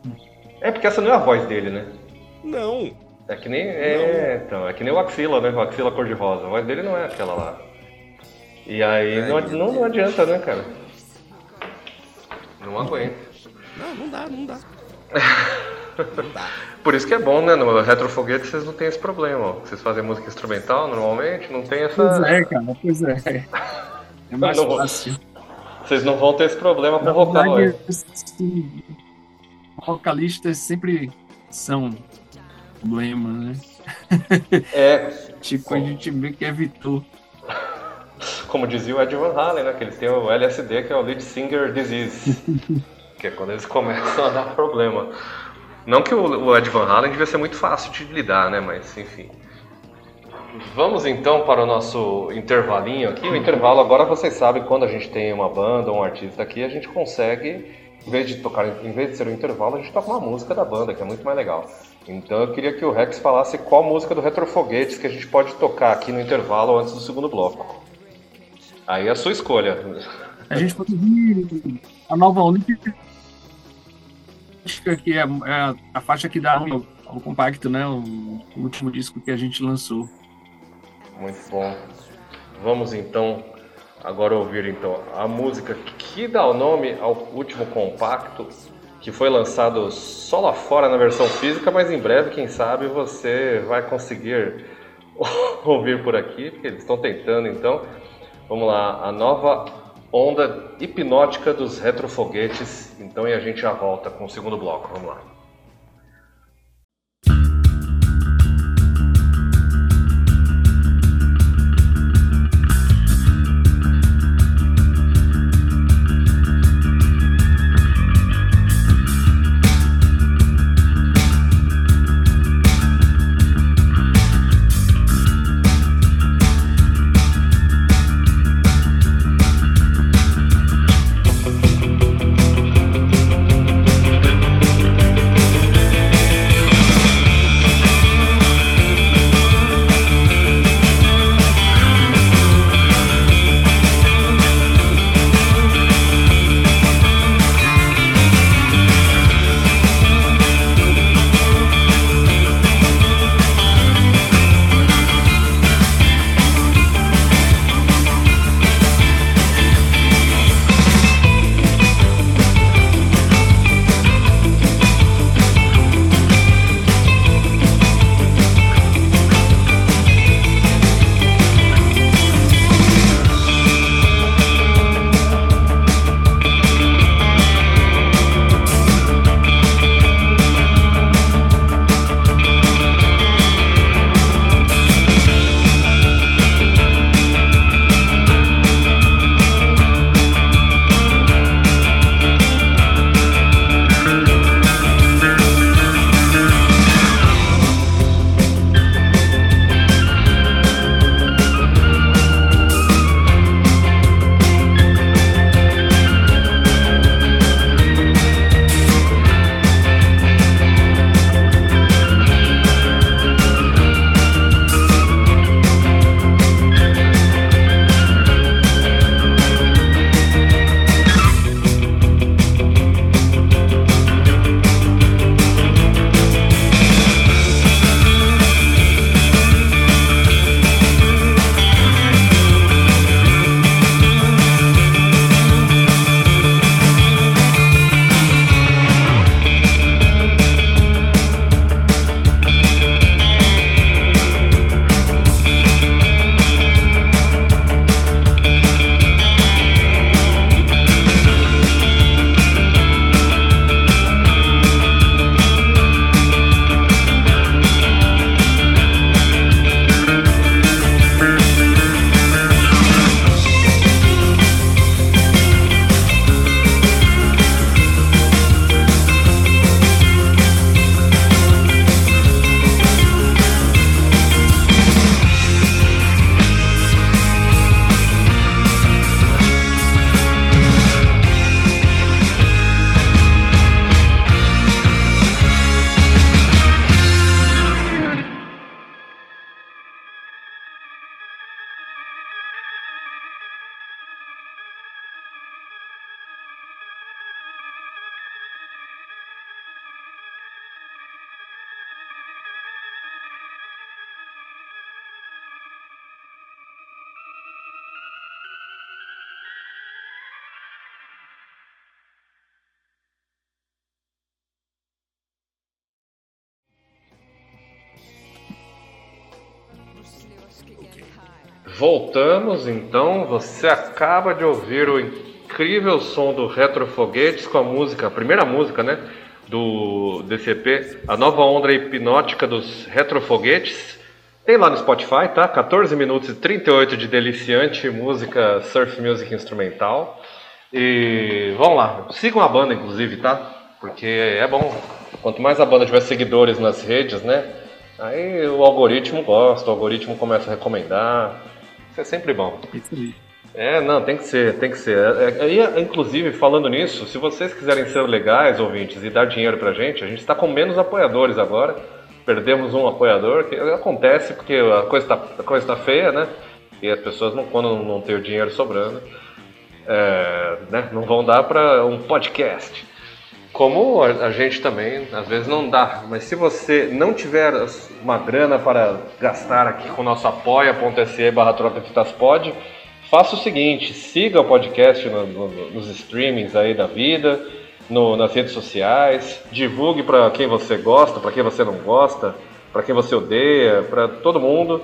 é porque essa não é a voz dele, né? Não. É que nem, é, então, é que nem o Axila, né? O Axila cor-de-rosa, a voz dele não é aquela lá. E aí É, não, não, não adianta, né, cara? Não aguenta. Não, não dá, não dá. Não dá. Por isso que é bom, né? No Retrofoguete vocês não tem esse problema, ó. Vocês fazem música instrumental normalmente, não tem essa... Pois é, cara, pois é. É mais Não, fácil. Vocês não vão ter esse problema com o vocal, verdade, assim, vocalistas sempre são problema, né? É, Tipo, a gente vê que evitou. como dizia o Ed Van Halen, né? Que eles têm o LSD, que é o Lead Singer Disease. É quando eles começam a dar problema. Não que o, o Ed Van Halen devia ser muito fácil de lidar, né? Mas, enfim. Vamos então para o nosso intervalinho aqui. O intervalo agora vocês sabem quando a gente tem uma banda ou um artista aqui, a gente consegue, em vez de tocar, em vez de ser um intervalo, a gente toca uma música da banda, que é muito mais legal. Então eu queria que o Rex falasse qual música do Retrofoguetes que a gente pode tocar aqui no intervalo antes do segundo bloco. Aí é a sua escolha. A gente pode ouvir a nova Olímpica, que é, é a, faixa que dá ao compacto, né? O, o último disco que a gente lançou. Muito bom. Vamos então agora ouvir então a música que dá o nome ao último compacto que foi lançado só lá fora na versão física, mas em breve, quem sabe, você vai conseguir ouvir por aqui, porque eles estão tentando então. Vamos lá, a nova onda hipnótica dos retrofoguetes. Então e a gente já volta com o segundo bloco. Vamos lá. Voltamos então. Você acaba de ouvir o incrível som do Retrofoguetes com a música, a primeira música, né? Do DCP, a nova onda hipnótica dos Retrofoguetes. Tem lá no Spotify, tá? 14 minutos e 38 de deliciante música surf music instrumental. E vamos lá, sigam a banda inclusive, tá? Porque é bom. Quanto mais a banda tiver seguidores nas redes, né? Aí o algoritmo gosta, o algoritmo começa a recomendar. Isso é sempre bom. Isso aí. É, não, tem que ser, tem que ser. É, Aí, inclusive, falando nisso, se vocês quiserem ser legais, ouvintes, e dar dinheiro pra gente, a gente está com menos apoiadores agora. Perdemos um apoiador, que acontece porque a coisa tá, a coisa tá feia, né? E as pessoas, não, quando não tem o dinheiro sobrando, é, né, não vão dar para um podcast. Como a, gente também, às vezes não dá. Mas se você não tiver uma grana para gastar aqui com o nosso apoia.se barra Pod, faça o seguinte, siga o podcast no- no- nos streamings aí da vida, no- nas redes sociais, divulgue para quem você gosta, para quem você não gosta, para quem você odeia, para todo mundo.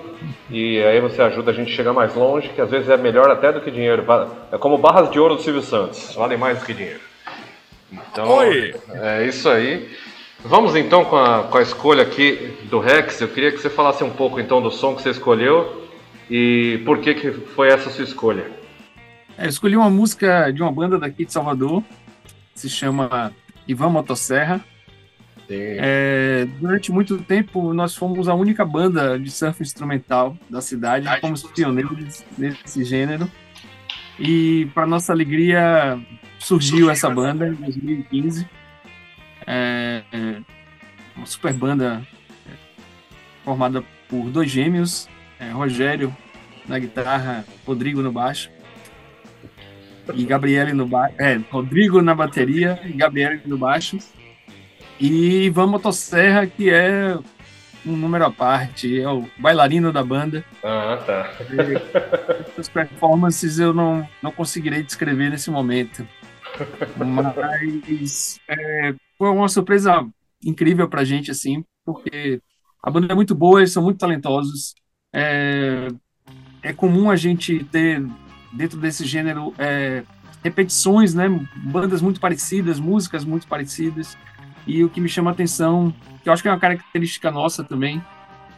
E aí você ajuda a gente a chegar mais longe, que às vezes é melhor até do que dinheiro. É como barras de ouro do Silvio Santos, valem mais do que dinheiro. Então, Oi! é isso aí. Vamos então com a, com a escolha aqui do Rex. Eu queria que você falasse um pouco então do som que você escolheu e por que, que foi essa sua escolha. É, eu escolhi uma música de uma banda daqui de Salvador, se chama Ivan Motosserra. É, durante muito tempo, nós fomos a única banda de surf instrumental da cidade, fomos pioneiros nesse gênero. E, para nossa alegria, surgiu essa banda em 2015. É, é, uma super banda é, formada por dois gêmeos, é, Rogério na guitarra, Rodrigo no baixo e Gabriele no baixo. É, Rodrigo na bateria e Gabriele no baixo. E Ivan Motosserra, que é um número à parte, é o bailarino da banda. Ah, tá. As performances eu não, não conseguirei descrever nesse momento. Mas é, foi uma surpresa incrível pra gente, assim, porque a banda é muito boa, eles são muito talentosos. É, é comum a gente ter, dentro desse gênero, é, repetições, né? Bandas muito parecidas, músicas muito parecidas. E o que me chama a atenção, que eu acho que é uma característica nossa também,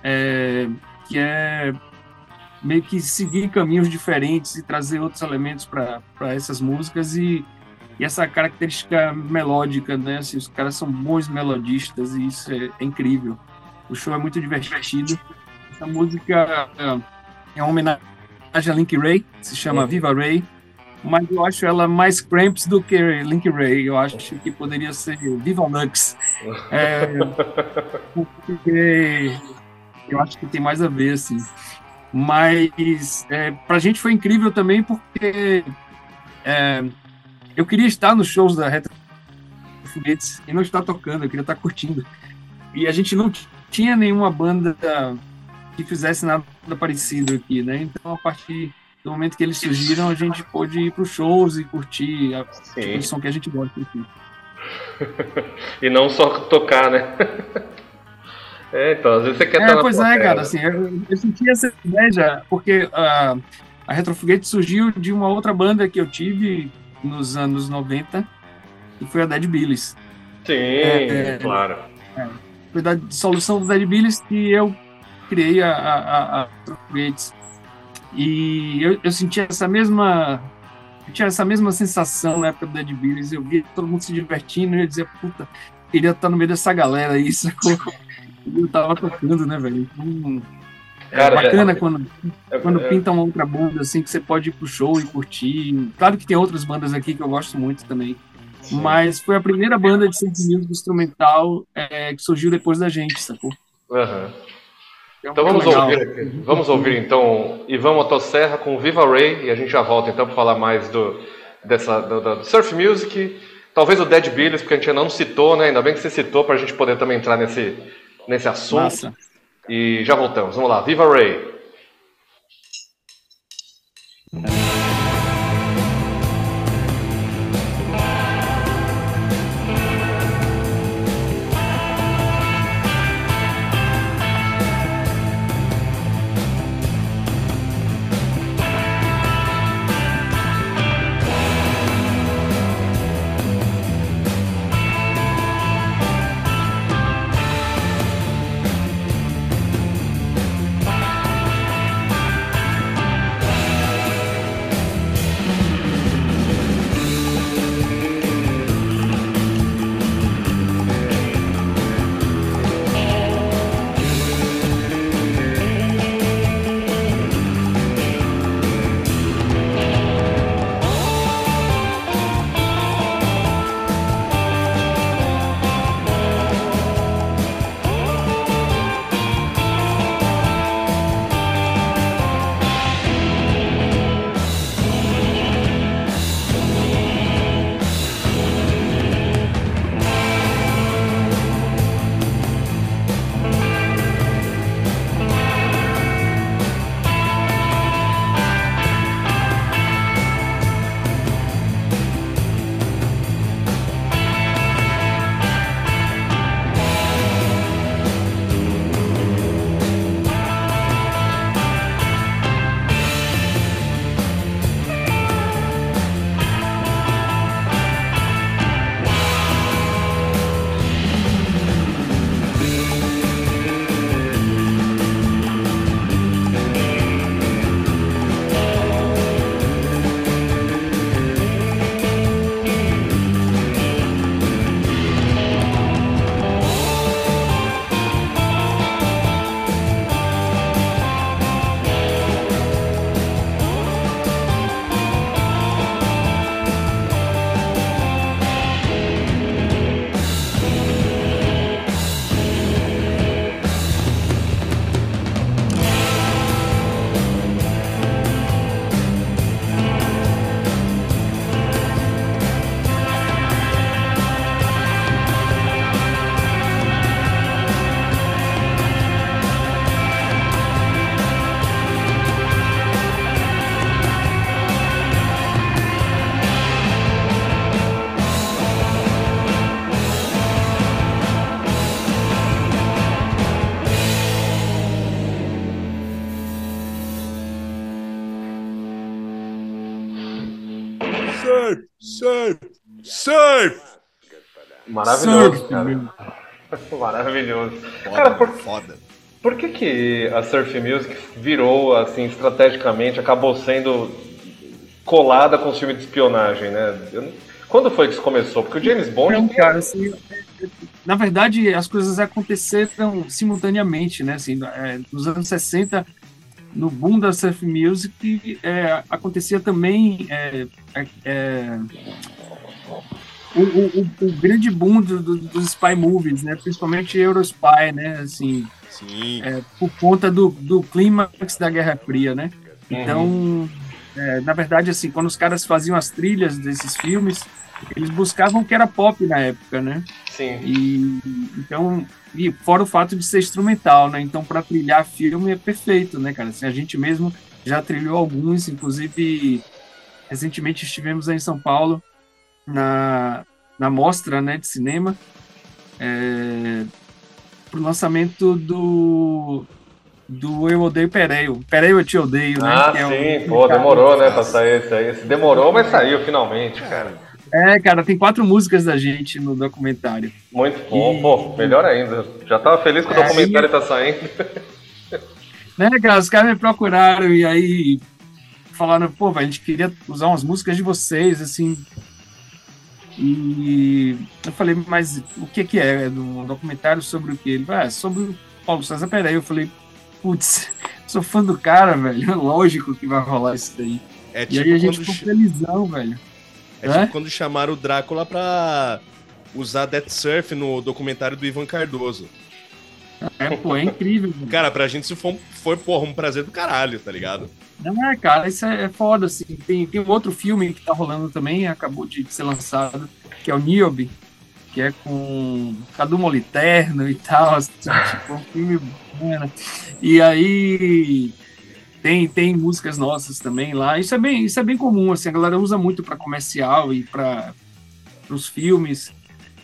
é, que é meio que seguir caminhos diferentes e trazer outros elementos para essas músicas e, e essa característica melódica, né? Assim, os caras são bons melodistas e isso é, é incrível. O show é muito divertido. Essa música é, é uma homenagem a Link Ray, se chama Viva Ray, mas eu acho ela mais Cramps do que Link Ray. Eu acho que poderia ser Viva Lux. É, porque eu acho que tem mais a ver, assim. Mas é, pra gente foi incrível também porque é, eu queria estar nos shows da Retro Foguetes e não estar tocando, eu queria estar curtindo. E a gente não tinha nenhuma banda que fizesse nada parecido aqui, né? Então, a partir do momento que eles surgiram, a gente pôde ir para os shows e curtir a tipo som que a gente gosta. Aqui. E não só tocar, né? É, então, às vezes você quer estar É, na pois é, cara, né? assim, eu, eu senti essa inveja, porque ah, a Retrofoguete surgiu de uma outra banda que eu tive nos anos 90, que foi a Dead Billies. Sim, é, claro. Foi da dissolução do Dead Billies que eu criei a, a, a. E eu, eu senti essa mesma... Eu tinha essa mesma sensação na época do Dead Billies, eu via todo mundo se divertindo e eu dizia, puta, queria estar no meio dessa galera aí, sacou? Eu tava tocando, né, velho? Então, é Cara, bacana é- quando, É- quando é- pinta uma outra banda, assim, que você pode ir pro show e curtir. Claro que tem outras bandas aqui que eu gosto muito também. Mas foi a primeira banda de music instrumental é, que surgiu depois da gente, sacou? Aham. É Então muito vamos legal. ouvir, vamos ouvir então Ivan Motosserra com Viva Ray e a gente já volta então para falar mais do, dessa, do, do Surf Music, talvez o Dead Billies, porque a gente ainda não citou, né? Ainda bem que você citou para a gente poder também entrar nesse, nesse assunto. Massa. E já voltamos, vamos lá, Viva Ray! Maravilhoso, Surf, cara. meu. Maravilhoso. Foda, Cara, por, foda. por que, que a Surf Music virou, assim, estrategicamente, acabou sendo colada com os filmes de espionagem, né? Eu não- Quando foi que isso começou? Porque o James Bond. Não, cara, assim, na verdade, as coisas aconteceram simultaneamente, né? Assim, é, nos anos 60, no boom da surf music, é, acontecia também é, é, é, o, o- o- grande boom do- do- dos spy movies, né? Principalmente Eurospy, né? Assim, Sim. é, por conta do, do clímax da Guerra Fria, né? Então, é, na verdade, assim, quando os caras faziam as trilhas desses filmes, eles buscavam o que era pop na época, né? Sim. E então, e fora o fato de ser instrumental, né? Então, para trilhar filme é perfeito, né, cara? Assim, a gente mesmo já trilhou alguns, inclusive recentemente estivemos aí em São Paulo na, na mostra, né, de cinema, é, pro lançamento do do Eu Odeio Pereio. Pereio Eu Te Odeio, né? Ah, que é um- sim, pô, demorou, né, pra sair esse aí. Demorou, mas saiu finalmente, cara. É, cara, tem quatro músicas da gente no documentário. Muito bom, E- pô, melhor ainda. Já tava feliz que o É, documentário tá saindo. Né, cara, os caras me procuraram e aí falaram, pô, velho, a gente queria usar umas músicas de vocês, assim. E eu falei, mas o que que é? É um documentário sobre o quê? Ele falou, ah, é sobre o Paulo César Pereira. Eu falei, putz, sou fã do cara, velho. Lógico que vai rolar isso daí. É E tipo, aí a gente ficou felizão, velho. é né? tipo quando chamaram o Drácula pra usar Death Surf no documentário do Ivan Cardoso. É, pô, é incrível. velho. Cara, pra gente isso foi, foi porra, um prazer do caralho, tá ligado? Não é, cara, isso é, é foda, assim. Tem, tem um outro filme que tá rolando também, acabou de ser lançado, que é o Niobe, que é com Cadu Moliterno e tal, assim, tipo, um filme bacana. E aí tem, tem músicas nossas também lá. Isso é bem, isso é bem comum, assim, a galera usa muito para comercial e para os filmes.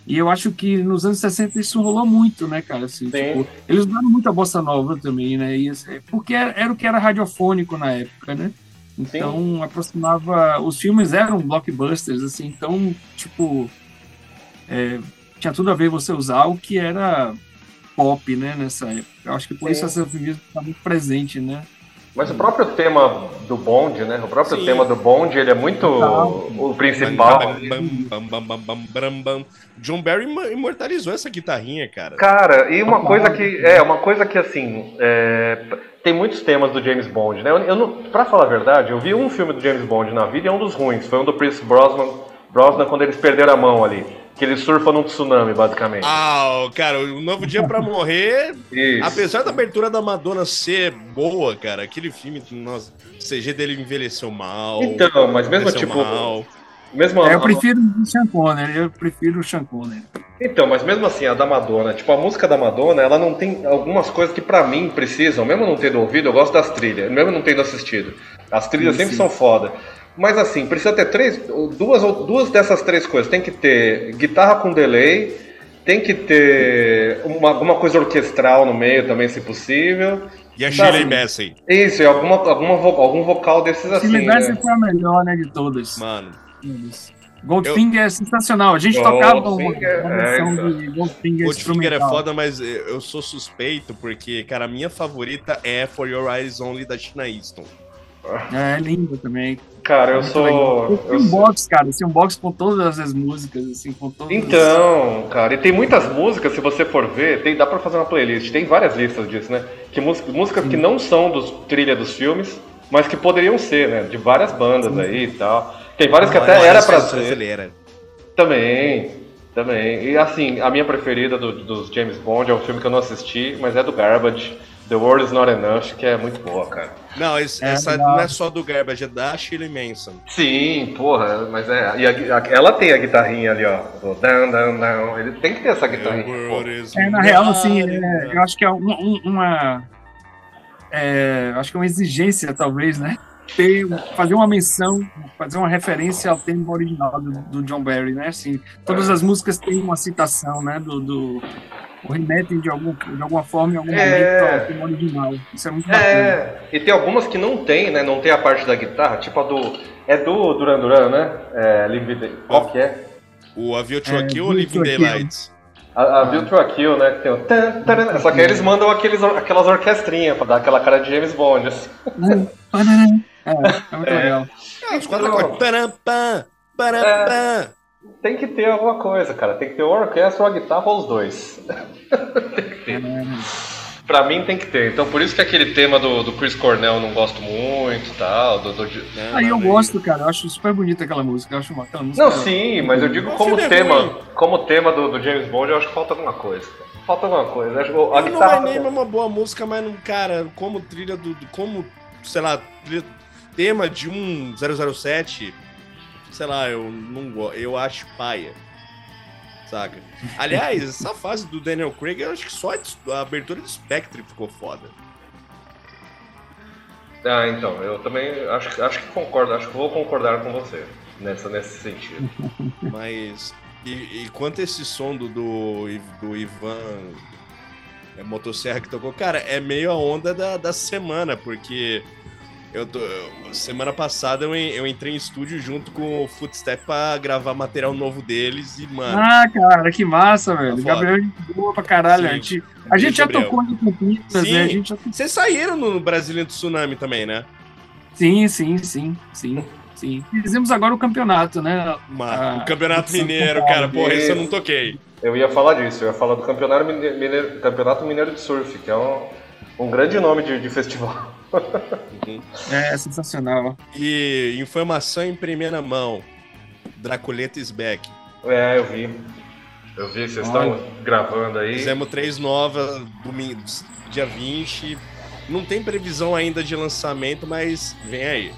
E eu acho que nos anos 60 isso rolou muito, né, cara? Assim, Sim. tipo, eles usaram muito a bossa nova também, né? E, assim, porque era, era o que era radiofônico na época, né? Então aproximava. Os filmes eram blockbusters, assim, então, tipo. é, tinha tudo a ver você usar o que era pop, né, nessa época. Eu acho que por Sim. isso essa filme está muito presente, né? Mas o próprio tema do Bond, né? O próprio Sim. tema do Bond, ele é muito o principal. Bam, bam, bam, bam, bam, bam, bam. John Barry imortalizou essa guitarrinha, cara. Cara, e uma coisa que. É, uma coisa que assim. é, tem muitos temas do James Bond, né? Eu, eu não, pra falar a verdade, eu vi um filme do James Bond na vida e é um dos ruins. Foi um do Pierce Brosnan, Brosnan quando eles perderam a mão ali. Que ele surfa num tsunami, basicamente. Ah, cara, o Novo Dia pra Morrer, Isso. apesar da abertura da Madonna ser boa, cara, aquele filme, nossa, o CG dele envelheceu mal. Então, mas mesmo tipo. mal. Mesmo É, a- eu prefiro o Sean Connery, eu prefiro o Sean Connery. Então, mas mesmo assim, a da Madonna, tipo, a música da Madonna, ela não tem algumas coisas que pra mim precisam, mesmo não tendo ouvido, eu gosto das trilhas, mesmo não tendo assistido. As trilhas Sim, sempre sim. são foda. Mas assim, precisa ter três, duas, ou- duas dessas três coisas. Tem que ter guitarra com delay, tem que ter uma, alguma coisa orquestral no meio também, se possível. E a? Shirley Bassey, Isso, e alguma, alguma, algum vocal desses Se assim, me desse né? foi a melhor, né, de todas. mano. Goldfinger é sensacional. A gente Goldfinger, tocava uma, uma é, versão então. de Goldfinger Goldfinger é foda, mas eu eu sou suspeito porque, cara, a minha favorita é For Your Eyes Only da Tina Easton. É, lindo também. Cara, eu Muito legal. sou. Tem eu um sou- box, cara. Um box com todas as músicas, assim, com todas Então, cara, e tem muitas músicas, se você for ver, tem, dá pra fazer uma playlist, tem várias listas disso, né? Que música, músicas que não são dos trilha dos filmes, mas que poderiam ser, né? De várias bandas aí e tal. Tem várias que até Olha, era pra é ser. brasileira. Também, também. E assim, a minha preferida do- dos James Bond é um filme que eu não assisti, mas é do Garbage, The World Is Not Enough, que é muito boa, cara. Não, esse- É, essa legal. não é só do Garbage, é da Shirley Manson. Sim, porra, mas é. E a a- ela tem a guitarrinha ali, ó. Do dan, dan, dan. Ele tem que ter essa guitarrinha. É, na real, assim, é, eu acho que é uma. um- uma é, acho que é uma exigência, talvez, né? Ter, fazer uma menção, fazer uma referência ao tema original do, do John Barry, né? Assim, todas as músicas têm uma citação, né? Do, do, Ou remetem de, algum, de alguma forma, em algum É. momento, ao original. Isso é muito bacana. É, e tem algumas que não tem, né? Não tem a parte da guitarra, tipo a do. É do Duran Duran, né? É, Live the- Qual que é? O A View É, Kill ou View Living a. Daylights? A, a View to a Kill, né? Que tem o. tan, taran, só que aí eles mandam aqueles, aquelas orquestrinhas pra dar aquela cara de James Bond. assim. É, é muito legal. É, os quatro acordes. Tem que ter alguma coisa, cara. Tem que ter uma orquestra, uma guitarra ou os dois. Pra mim tem que ter. Então por isso que aquele tema do, do Chris Cornell eu não gosto muito e tal. Do, do- Não, Aí eu não, gosto, cara. Eu acho super bonita aquela música. Eu acho uma, aquela música. Não, sim, mas eu digo como é tema, ruim. como tema do, do James Bond, eu acho que falta alguma coisa. Falta alguma coisa. Acho que A não guitarra. vai nem é uma boa música, mas não, cara, como trilha do. do- como, sei lá, trilha- tema de um 007, sei lá, eu não gosto. Eu acho paia. Saca? Aliás, essa fase do Daniel Craig, eu acho que só a abertura do Spectre ficou foda. Ah, então, eu também acho, acho que concordo, acho que vou concordar com você nessa, nesse sentido. Mas. E, e quanto esse som do, do, do Ivan é, Motosserra que tocou, cara, é meio a onda da, da semana, porque eu tô, eu- semana passada eu, eu entrei em estúdio junto com o Footstep pra gravar material novo deles e, mano. Ah, cara, que massa, velho. Tá Gabriel é boa pra caralho. Sim. A gente, a gente já Gabriel. tocou em Campinas, Sim. né? A gente já... Vocês saíram no Brasilian Tsunami também, né? Sim, sim, sim, sim, sim. Fizemos agora o campeonato, né? Uma- Ah, o Campeonato Mineiro, Paulo. cara, porra, isso eu não toquei. Eu ia falar disso, eu ia falar do Campeonato Mineiro, Mineiro, Campeonato Mineiro de Surf, que é um, um grande nome de, de festival. É sensacional. E informação em primeira mão: Draculeta is back. É, eu vi. Eu vi, vocês estão gravando aí. Fizemos três novas, domingo, dia 20. Não tem previsão ainda de lançamento, mas vem aí.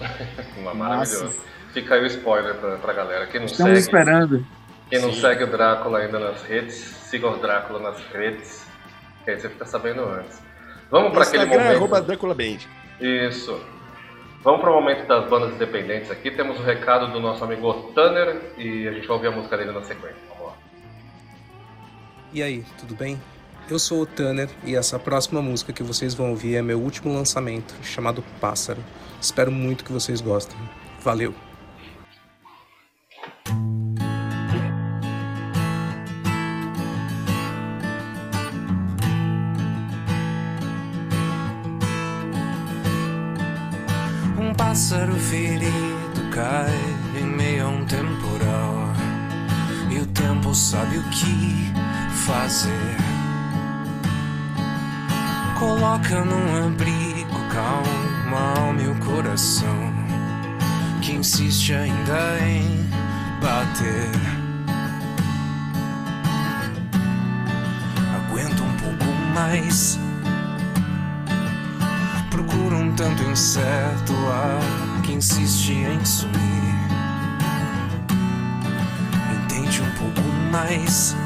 Uma maravilhosa. Fica aí o spoiler pra, pra galera. Quem não Estamos segue, esperando. quem não Sim. segue o Drácula ainda nas redes, siga o Drácula nas redes, que aí você fica sabendo antes. Vamos para aquele momento. arroba Band. Isso. Vamos para o momento das bandas independentes aqui. Temos o recado do nosso amigo Tanner e a gente vai ouvir a música dele na sequência. Vamos lá. E aí, tudo bem? Eu sou o Tanner e essa próxima música que vocês vão ouvir é meu último lançamento, chamado Pássaro. Espero muito que vocês gostem. Valeu! Pássaro ferido cai em meio a um temporal. E o tempo sabe o que fazer. Coloca num abrigo calma alma e o coração. Que insiste ainda em bater. Aguenta um pouco mais. Tanto incerto ar que insiste em sumir. Entende um pouco mais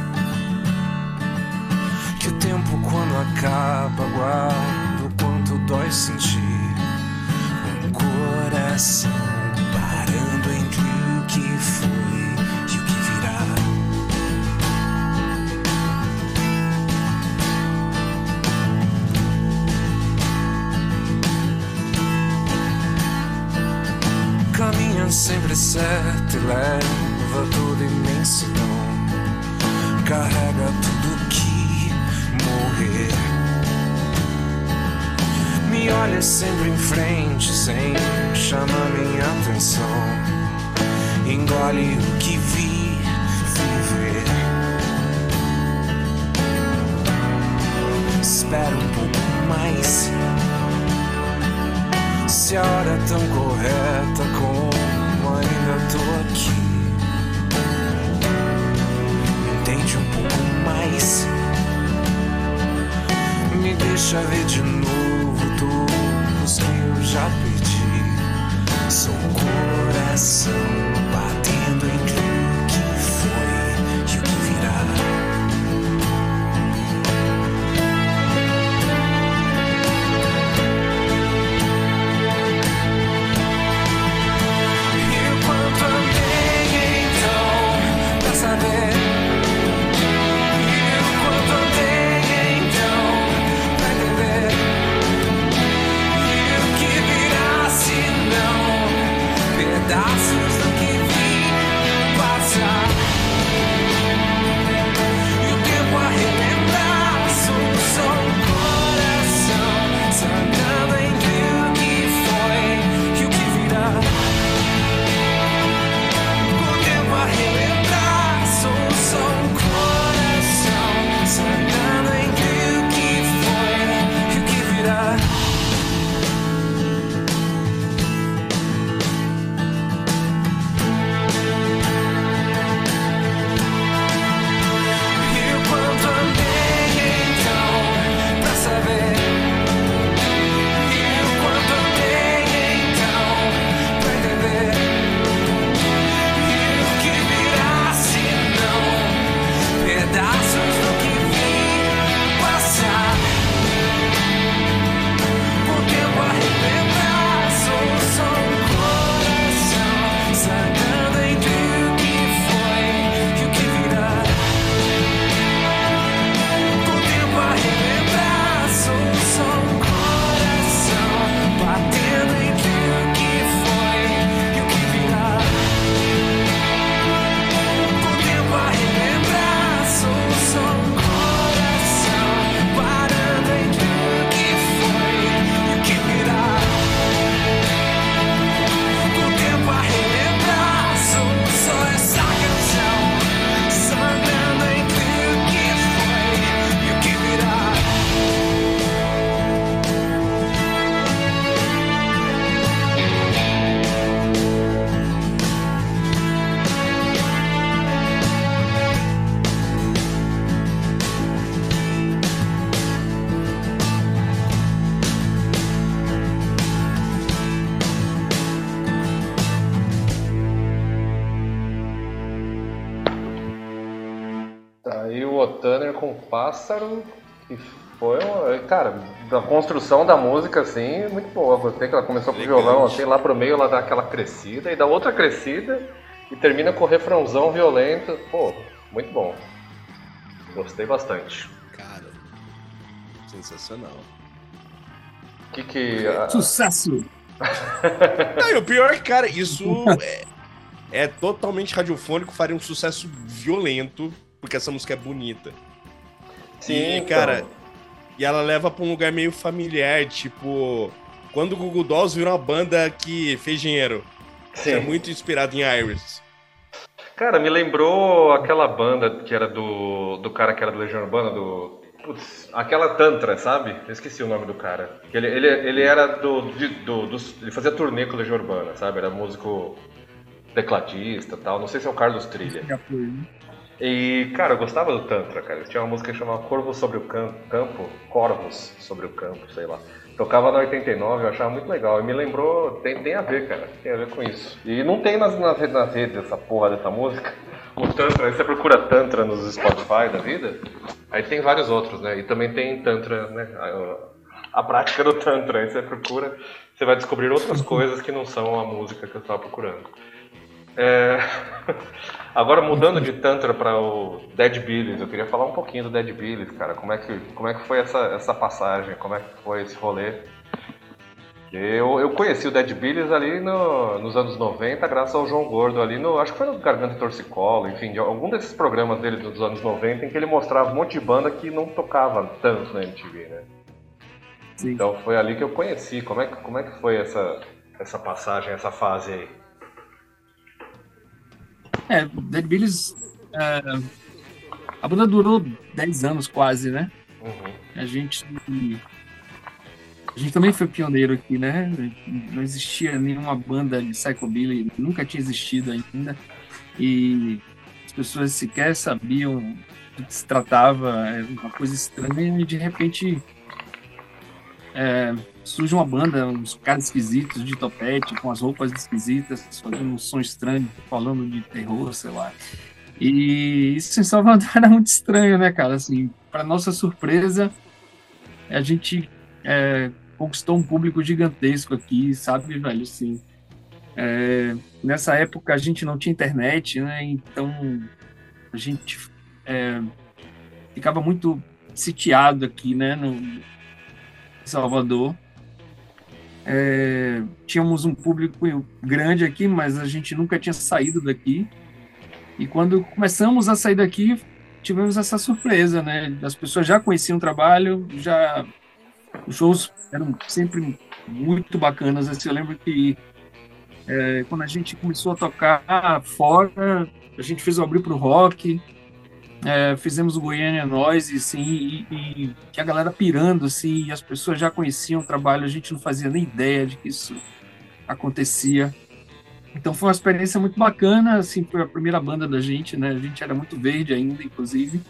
que o tempo quando acaba guarda o quanto dói sentir um coração sempre certo e leva toda imensidão. Carrega tudo que morrer. Me olha sempre em frente sem chamar minha atenção. Engole o que vi viver. Espera um pouco mais. Se a hora é tão correta como ainda tô aqui. Entende um pouco mais? Me deixa ver de novo todos que eu já perdi. Sou coração pássaro, que foi, um- cara, da construção da música, assim, muito boa. Gostei que ela começou com violão, assim, lá pro meio ela dá aquela crescida, e dá outra crescida, e termina com o refrãozão violento. Pô, muito bom. Gostei bastante. Cara, sensacional. O que que... a- Sucesso! Não, e o pior é que, cara, isso é, é totalmente radiofônico, faria um sucesso violento, porque essa música é bonita. Sim, e, então. cara, e ela leva pra um lugar meio familiar, tipo, quando o Google Dolls virou uma banda que fez dinheiro. Sim. É muito inspirado em Iris. Cara, me lembrou aquela banda que era do, do cara que era do Legião Urbana, do. Putz, aquela Tantra, sabe? Eu esqueci o nome do cara. Que ele, ele, ele era do, de- do, dos- Ele fazia turnê com o Legião Urbana, sabe? Era músico tecladista e tal. Não sei se é o Carlos Trilha. Né? E, cara, eu gostava do Tantra, cara. Eles tinham uma música que chamava Corvo sobre o Cam- Campo, Corvos sobre o Campo, sei lá. Tocava na 89, eu achava muito legal. E me lembrou, tem, tem a ver, cara. Tem a ver com isso. E não tem nas, nas, nas redes essa porra dessa música. O Tantra, aí você procura Tantra nos Spotify da vida, aí tem vários outros, né? E também tem Tantra, né? A, a prática do Tantra. Aí você procura, você vai descobrir outras coisas que não são a música que eu estava procurando. É, Agora mudando de Tantra para o Dead Billies, eu queria falar um pouquinho do Dead Billies, cara. Como é que, como é que foi essa, essa passagem? Como é que foi esse rolê? Eu, eu conheci o Dead Billies ali no- nos anos 90, graças ao João Gordo ali no. Acho que foi no Garganta Torcicolo, enfim, de algum desses programas dele dos anos 90 em que ele mostrava um monte de banda que não tocava tanto na MTV, né? Sim. Então foi ali que eu conheci. Como é que, como é que foi essa, essa passagem, essa fase aí? É, Dead Billies. é, a banda durou 10 anos quase, né? Uhum. A gente. A gente também foi pioneiro aqui, né? Não existia nenhuma banda de psychobilly, nunca tinha existido ainda. E as pessoas sequer sabiam do que se tratava, era uma coisa estranha, e de repente é, surge uma banda, uns caras esquisitos de topete, com as roupas esquisitas, fazendo um som estranho, falando de terror, sei lá. E isso em Salvador era muito estranho, né, cara? Assim, para nossa surpresa, a gente é, conquistou um público gigantesco aqui, sabe, velho? Assim, é, nessa época a gente não tinha internet, né? Então a gente é, ficava muito sitiado aqui, né? No Salvador. É, tínhamos um público grande aqui, mas a gente nunca tinha saído daqui. E quando começamos a sair daqui, tivemos essa surpresa, né? As pessoas já conheciam o trabalho, já os shows eram sempre muito bacanas. Assim, eu lembro que é, quando a gente começou a tocar fora, a gente fez o abrir para o rock, é, fizemos o Goiânia Noise, assim, e, e que a galera pirando, assim, e as pessoas já conheciam o trabalho, a gente não fazia nem ideia de que isso acontecia. Então foi uma experiência muito bacana, assim, foi a primeira banda da gente, né? A gente era muito verde ainda, inclusive.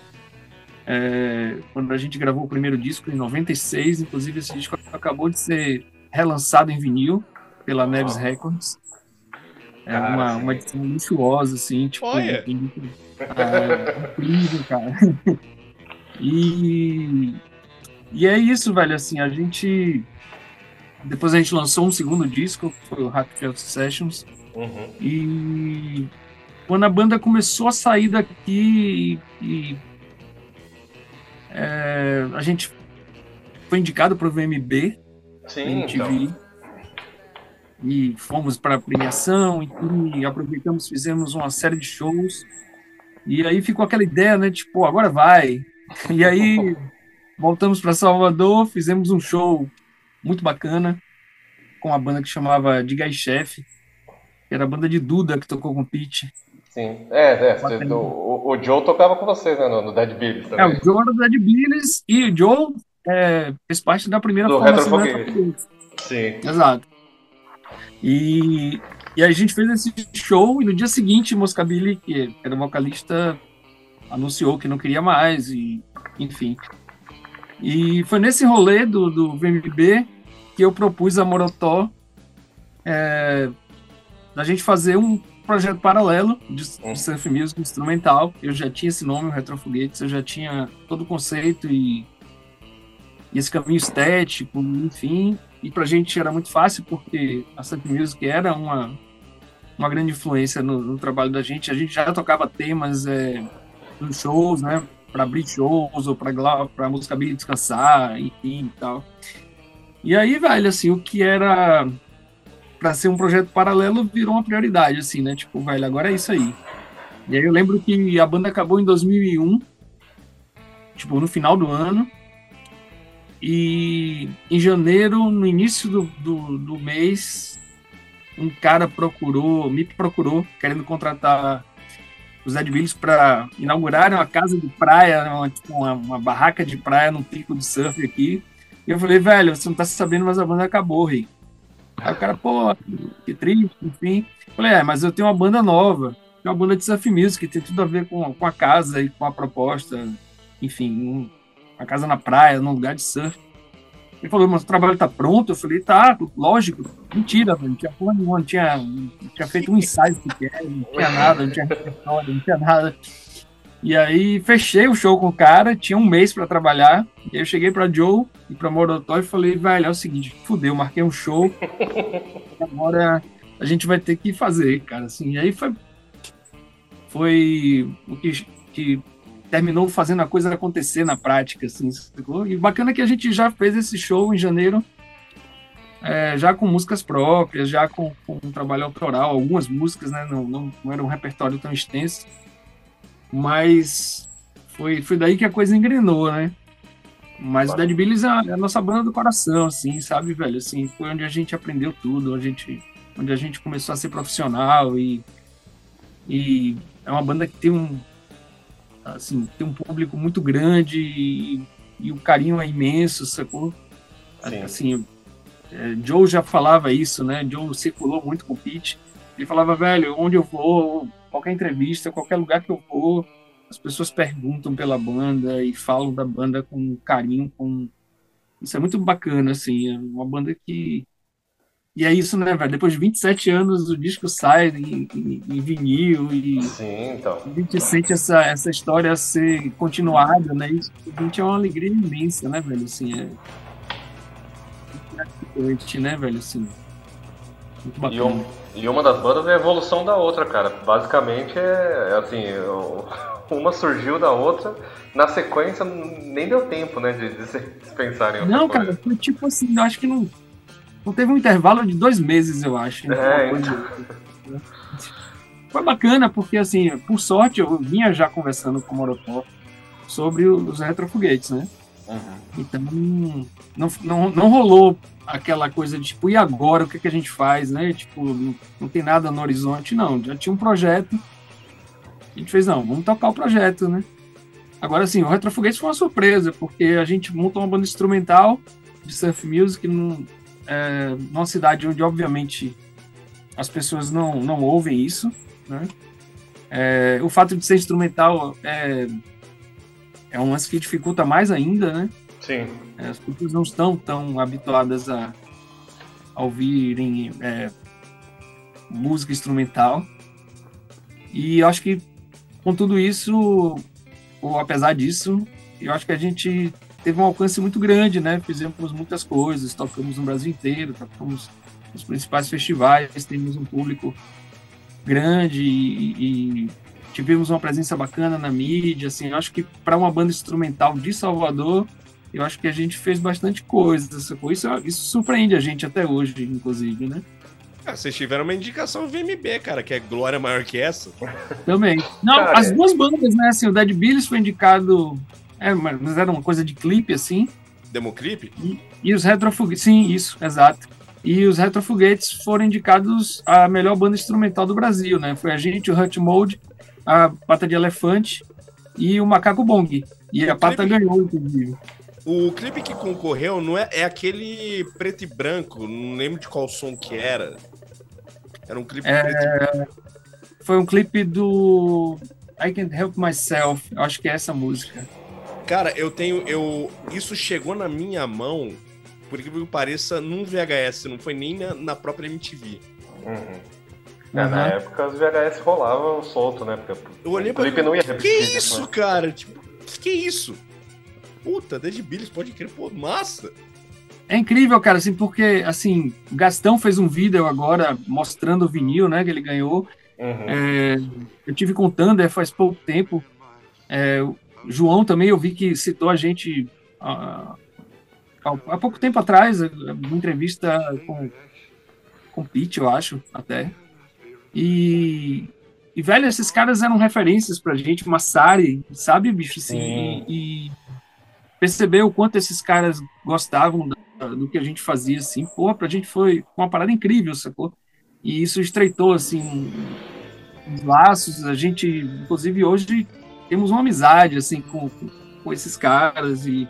É, quando a gente gravou o primeiro disco, em 96, inclusive esse disco acabou de ser relançado em vinil pela Neves Records. É Cara, uma, uma edição luxuosa, assim, tipo, Olha! É, incrível, cara. E, e é isso, velho, assim, a gente depois a gente lançou um segundo disco, que foi o Hackfield Sessions, Uhum. e quando a banda começou a sair daqui e é, a gente foi indicado para o VMB, Sim, MTV, então. e fomos para a premiação e, e aproveitamos, fizemos uma série de shows, e aí ficou aquela ideia, né, tipo, "Pô, agora vai. E aí voltamos para Salvador, fizemos um show muito bacana com uma banda que chamava De Gai Chef, que era a banda de Duda que tocou com o Pete. Sim. É, é você- o, o- Joe tocava com vocês, né? No, no Dead Billies É, também. o Joe era do Dead Billies e o Joe é, fez parte da primeira Do formação. Retrofoguete. Sim. Exato. E, e a gente fez esse show e no dia seguinte, Moscabili, que era vocalista, anunciou que não queria mais, e enfim. E foi nesse rolê do, do VMB que eu propus a Morotó é, da gente fazer um, projeto paralelo de, de surf music instrumental. Eu já tinha esse nome, o Retrofoguetes, eu já tinha todo o conceito e, e esse caminho estético, enfim. E pra gente era muito fácil, porque a surf music era uma, uma grande influência no, no trabalho da gente. A gente já tocava temas é, nos shows, né? Pra abrir shows ou pra música Billy descansar, enfim e tal. E aí, velho, assim, o que era para ser um projeto paralelo virou uma prioridade, assim, né? Tipo, velho, agora é isso aí. E aí eu lembro que a banda acabou em 2001, tipo, no final do ano. E em janeiro, no início do, do, do mês, um cara procurou, me procurou, querendo contratar os Ed Bills para inaugurar uma casa de praia, uma, tipo, uma, uma barraca de praia num pico de surf aqui. E eu falei, velho, você não tá sabendo, mas a banda acabou, Rei. Aí o cara, pô, que triste, enfim. Falei, é, mas eu tenho uma banda nova, é uma banda de surf music, que tem tudo a ver com, com a casa e com a proposta, enfim, um- uma casa na praia, num lugar de surf. Ele falou, mas o trabalho tá pronto? Eu falei, tá, lógico. Mentira, velho, não tinha porra nenhuma, não tinha, não tinha feito um ensaio sequer, não tinha nada, não tinha não tinha nada. E aí fechei o show com o cara, tinha um mês pra trabalhar. E aí eu cheguei pra Joe e pra Morotó e falei, velho, é o seguinte, fudeu, marquei um show. Agora a gente vai ter que fazer, cara. Assim, e aí foi, foi o que, que terminou fazendo a coisa acontecer na prática, assim? E bacana que a gente já fez esse show em janeiro, é, já com músicas próprias, já com, com um trabalho autoral, algumas músicas, né? Não, não, não era um repertório tão extenso, mas foi, foi daí que a coisa engrenou, né? Mas o Dead Billies é a, é a nossa banda do coração, assim, sabe, velho? Assim, foi onde a gente aprendeu tudo, onde a gente, onde a gente começou a ser profissional e, e é uma banda que tem um, assim, tem um público muito grande e, e o carinho é imenso, sacou? Sim. Assim, é, Joe já falava isso, né? Joe circulou muito com o Pete. Ele falava, velho, onde eu vou, qualquer entrevista, qualquer lugar que eu vou, as pessoas perguntam pela banda e falam da banda com carinho, com isso é muito bacana, assim, é uma banda que e é isso, né, velho? Depois de 27 anos o disco sai em, em- em vinil e Sim, então. a gente sente essa, essa história ser continuada, né? Isso pra gente é uma alegria imensa, né, velho? Assim, é gratificante, né, velho? Assim, muito E, bacana. um- e uma das bandas é a evolução da outra, cara. Basicamente é, é assim, uma surgiu da outra, na sequência nem deu tempo, né, de, de se de pensar em outra Não, coisa. cara, foi tipo assim, eu acho que não. Não teve um intervalo de dois meses, eu acho. É, uma coisa e outra. Foi bacana, porque assim, por sorte, eu vinha já conversando com o Morotó sobre os retrofoguetes, né? Uhum. Então, não, não, não rolou aquela coisa de tipo, e agora? O que, que a gente faz, né? Tipo, não, não tem nada no horizonte, não. Já tinha um projeto. A gente fez, não, vamos tocar o projeto, né? Agora, assim, o Retrofoguetes foi uma surpresa, porque a gente montou uma banda instrumental de surf music num, é, numa cidade onde, obviamente, as pessoas não, não ouvem isso, né? É, o fato de ser instrumental é, é um lance que dificulta mais ainda, né? Sim. É, As pessoas não estão tão habituadas a, a ouvirem é, música instrumental. E eu acho que com tudo isso, ou apesar disso, eu acho que a gente teve um alcance muito grande, né? Fizemos muitas coisas, tocamos no Brasil inteiro, tocamos nos principais festivais, temos um público grande e, e tivemos uma presença bacana na mídia, assim, eu acho que para uma banda instrumental de Salvador, eu acho que a gente fez bastante coisa, sacou? Isso, isso surpreende a gente até hoje, inclusive, né? Ah, vocês tiveram uma indicação VMB, cara, que é Glória Maior que essa. Também. Não, Cara, as é. duas bandas, né? Assim, o Dead Billies foi indicado. É, mas era uma coisa de clipe, assim. Democlip? E os Retrofoguetes. Sim, isso, exato. E os Retrofoguetes foram indicados a melhor banda instrumental do Brasil, né? Foi a gente, o Hut Mode, a Pata de Elefante e o Macaco Bong. E a Pata clipe? ganhou, inclusive. O clipe que concorreu não é, é aquele preto e branco, não lembro de qual som que era. Era um clipe É. preto e branco. Foi um clipe do I Can't Help Myself. Acho que é essa música. Cara, eu tenho. Eu, isso chegou na minha mão, por incrível que pareça, num VHS, não foi nem na, na própria MTV. Uhum. É, Na Aham. época os VHS rolavam solto, né? Porque Eu olhei o pra clipe não ia Que repetir. isso, né? cara? Tipo, que, que isso? Puta, desde Billis pode crer, pô, massa. É incrível, cara, assim, porque, assim, o Gastão fez um vídeo agora mostrando o vinil, né, que ele ganhou. Uhum. É, eu tive com o Thunder faz pouco tempo. É, João também, eu vi que citou a gente ah, há, há pouco tempo atrás, uma entrevista com, com o Pete, eu acho, até. E, e, velho, esses caras eram referências pra gente, Massari, sabe, bicho, assim, Sim. e, e perceber o quanto esses caras gostavam da- do que a gente fazia, assim, porra, pra gente foi uma parada incrível, sacou? E isso estreitou, assim, os laços, a gente, inclusive hoje, temos uma amizade, assim, com, com esses caras e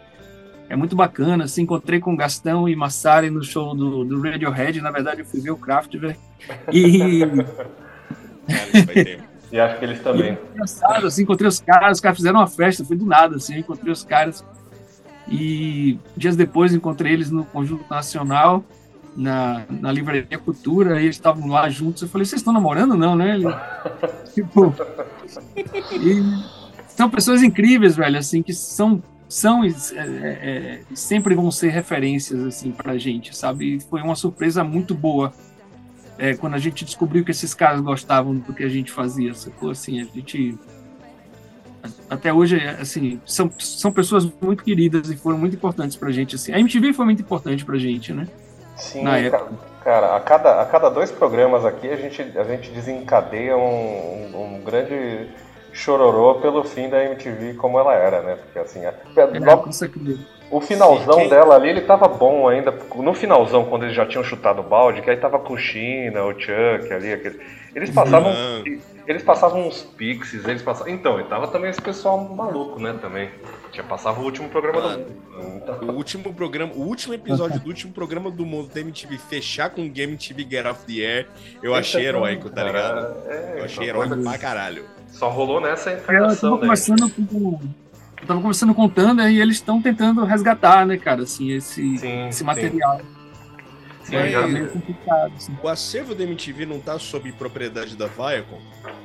é muito bacana, assim, encontrei com Gastão e Massari no show do, do Radiohead, na verdade eu fui ver o Kraftwerk e ter. E acho que eles também. engraçado, assim, encontrei os caras, os caras fizeram uma festa, foi do nada, assim, encontrei os caras. E dias depois encontrei eles no Conjunto Nacional, na, na Livraria Cultura, e eles estavam lá juntos. Eu falei, vocês estão namorando, não, né? Ele, tipo. E são pessoas incríveis, velho, assim, que são. São é, é, é, sempre vão ser referências assim pra gente, sabe? E foi uma surpresa muito boa é, quando a gente descobriu que esses caras gostavam do que a gente fazia, sacou? Assim, a gente. Até hoje, assim, são, são pessoas muito queridas e foram muito importantes pra gente, assim. A MTV foi muito importante pra gente, né? Sim, Na ca- época. cara, a cada, a cada dois programas aqui a gente, a gente desencadeia um, um grande chororô pelo fim da MTV como ela era, né? Porque assim, a- É, logo- com certeza. O finalzão Sim, quem- dela ali, ele tava bom ainda. No finalzão, quando eles já tinham chutado o balde, que aí tava com o China, o Chuck ali, aquele, eles passavam. Não. Eles passavam uns pixies, eles passavam. Então, e tava também esse pessoal maluco, né, também. Já passava o último programa Mano. do Então, O último programa, o último episódio do último programa do mundo da MTV fechar com Game TV Get Off the Air, eu achei heróico, tá ligado? É, Eu achei heróico pra caralho. Só rolou nessa Eu encarnação tava daí. conversando com. Eu tava conversando com o Thunder e eles estão tentando resgatar, né, cara, assim, esse, Sim, esse sim. material. Sim, é já- meio complicado, assim. O acervo da MTV não tá sob propriedade da Viacom?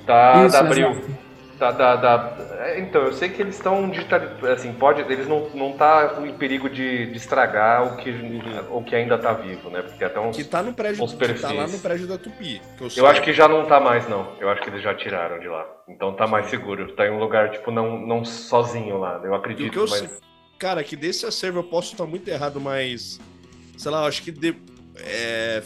Tá Isso, da Abril. exato. Tá, da, da- é, então, eu sei que eles estão digital, assim, pode, eles não, não tá em perigo de, de estragar o que, o que ainda tá vivo, né? Porque até uns, Que tá no prédio, tá lá no prédio da Tupi. Eu, eu acho que já não tá mais não. Eu acho que eles já tiraram de lá. Então tá mais seguro. Tá em um lugar tipo não, não sozinho lá. Eu acredito, que eu mas sei, cara, que desse acervo eu posso estar muito errado, mas sei lá, eu acho que de- é,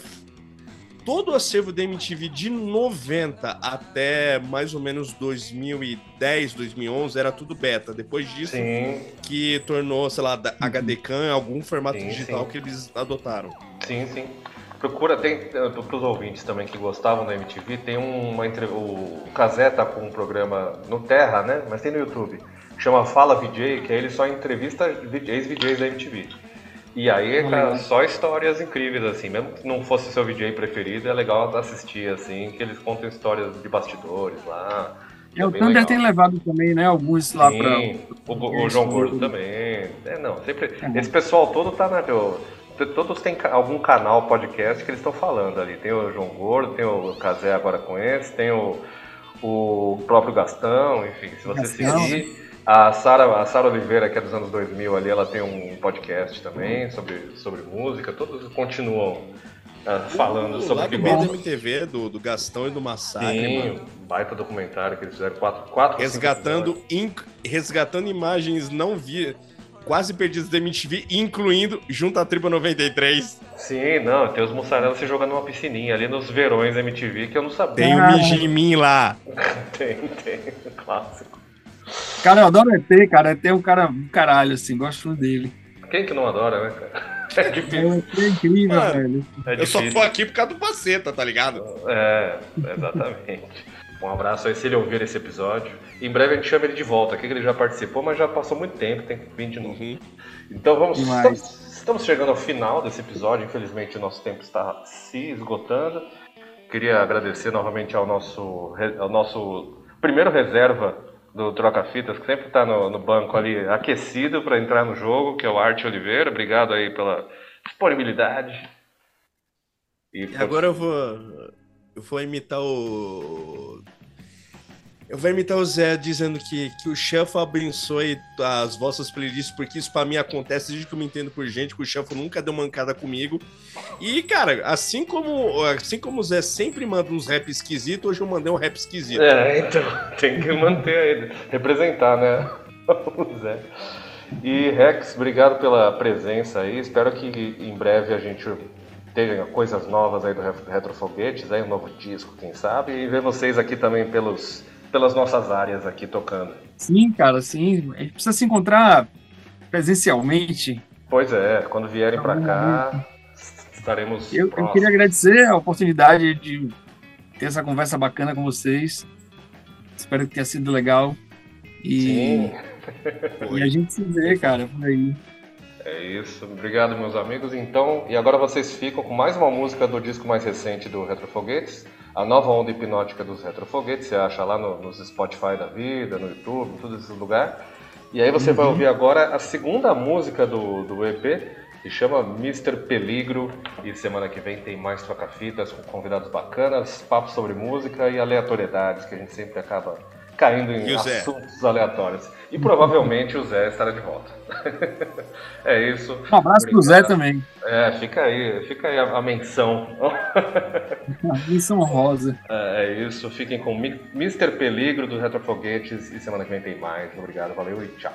todo o acervo da MTV de 90 até mais ou menos 2010, 2011 era tudo beta. Depois disso sim, que tornou, sei lá, da- HDCAM algum formato Sim, digital sim. que eles adotaram. sim, sim. Procura, tem, para os ouvintes também que gostavam da MTV, tem uma entre... o tá com um programa no Terra, né? Mas tem no YouTube. Chama Fala VJ, que aí ele só entrevista ex-VJs da MTV. E aí, cara, Legal. só histórias incríveis, assim. Mesmo que não fosse seu VJ preferido, é legal assistir, assim, que eles contam histórias de bastidores lá. É, o bem Thunder legal. tem levado também, né, alguns lá Sim, pra. o, o João Gordo também. É, não, sempre. Esse pessoal todo tá na. eu- todos têm algum canal podcast que eles estão falando ali. Tem o João Gordo, tem o Casé agora com esse, tem o, o próprio Gastão, enfim, se você Gastão, seguir. A Sara, a Sara Oliveira, que é dos anos 2000 ali, ela tem um podcast também sobre, sobre música. Todos continuam ah, falando o sobre B da gostam. MTV, do, do Gastão e do Massacre, Sim, mano. baita documentário que eles fizeram quatro, quatro Resgatando, inc- resgatando imagens não vi quase perdidas da MTV, incluindo junto à Tribo 93. Sim, não, tem os mussarela se jogando numa piscininha ali nos verões MTV que eu não sabia. Tem o. Mijimin lá. Tem, tem, clássico. Cara, eu adoro o ET, cara. ET é um cara do caralho, assim, gosto dele. Quem que não adora, né, cara? É É, difícil. ET é incrível, Mano. velho. É Eu só difícil. tô aqui por causa do Paceta, tá ligado? É, exatamente. Um abraço aí se ele ouvir esse episódio. Em breve a gente chama ele de volta, aqui que ele já participou, mas já passou muito tempo, tem que vir de novo. Uhum. Então vamos. Demais. Estamos, estamos chegando ao final desse episódio, infelizmente o nosso tempo está se esgotando. Queria agradecer novamente ao nosso, ao nosso primeiro reserva do Troca Fitas, que sempre está no, no banco ali aquecido para entrar no jogo, que é o Arte Oliveira. Obrigado aí pela disponibilidade. E agora eu vou. eu vou imitar o. Eu vou imitar o Zé dizendo que, que o Shuffle abençoe as vossas playlists, porque isso pra mim acontece desde que eu me entendo por gente, que o Shuffle nunca deu mancada comigo. E, cara, assim como, assim como o Zé sempre manda uns rap esquisitos, hoje eu mandei um rap esquisito. É, então, tem que manter representar, né? O Zé. E Rex, obrigado pela presença aí. Espero que em breve a gente tenha coisas novas aí do Re- Retrofoguetes, aí um novo disco, quem sabe, e ver vocês aqui também pelos, pelas nossas áreas aqui tocando. Sim, cara, sim. A gente precisa se encontrar presencialmente. Pois é, quando vierem pra cá, estaremos Eu, eu queria agradecer a oportunidade de ter essa conversa bacana com vocês. Espero que tenha sido legal. E, Sim, e a gente se vê, cara, por aí. é isso. Obrigado, meus amigos. Então, e agora vocês ficam com mais uma música do disco mais recente do Retrofoguetes, a nova onda hipnótica dos Retrofoguetes. Você acha lá no- nos Spotify da vida, no YouTube, em todos esses lugares. E aí você vai ouvir agora a segunda música do, do EP, que chama Mr. Peligro. E semana que vem tem mais troca-fitas com convidados bacanas, papos sobre música e aleatoriedades, que a gente sempre acaba caindo em assuntos aleatórios. E provavelmente o Zé estará de volta. é isso. Um abraço pro Zé também. É, fica aí, fica aí a, a menção. Missão rosa. é, é isso, fiquem com Mr. Peligro do Retrofoguetes e semana que vem tem mais. Obrigado, valeu e tchau.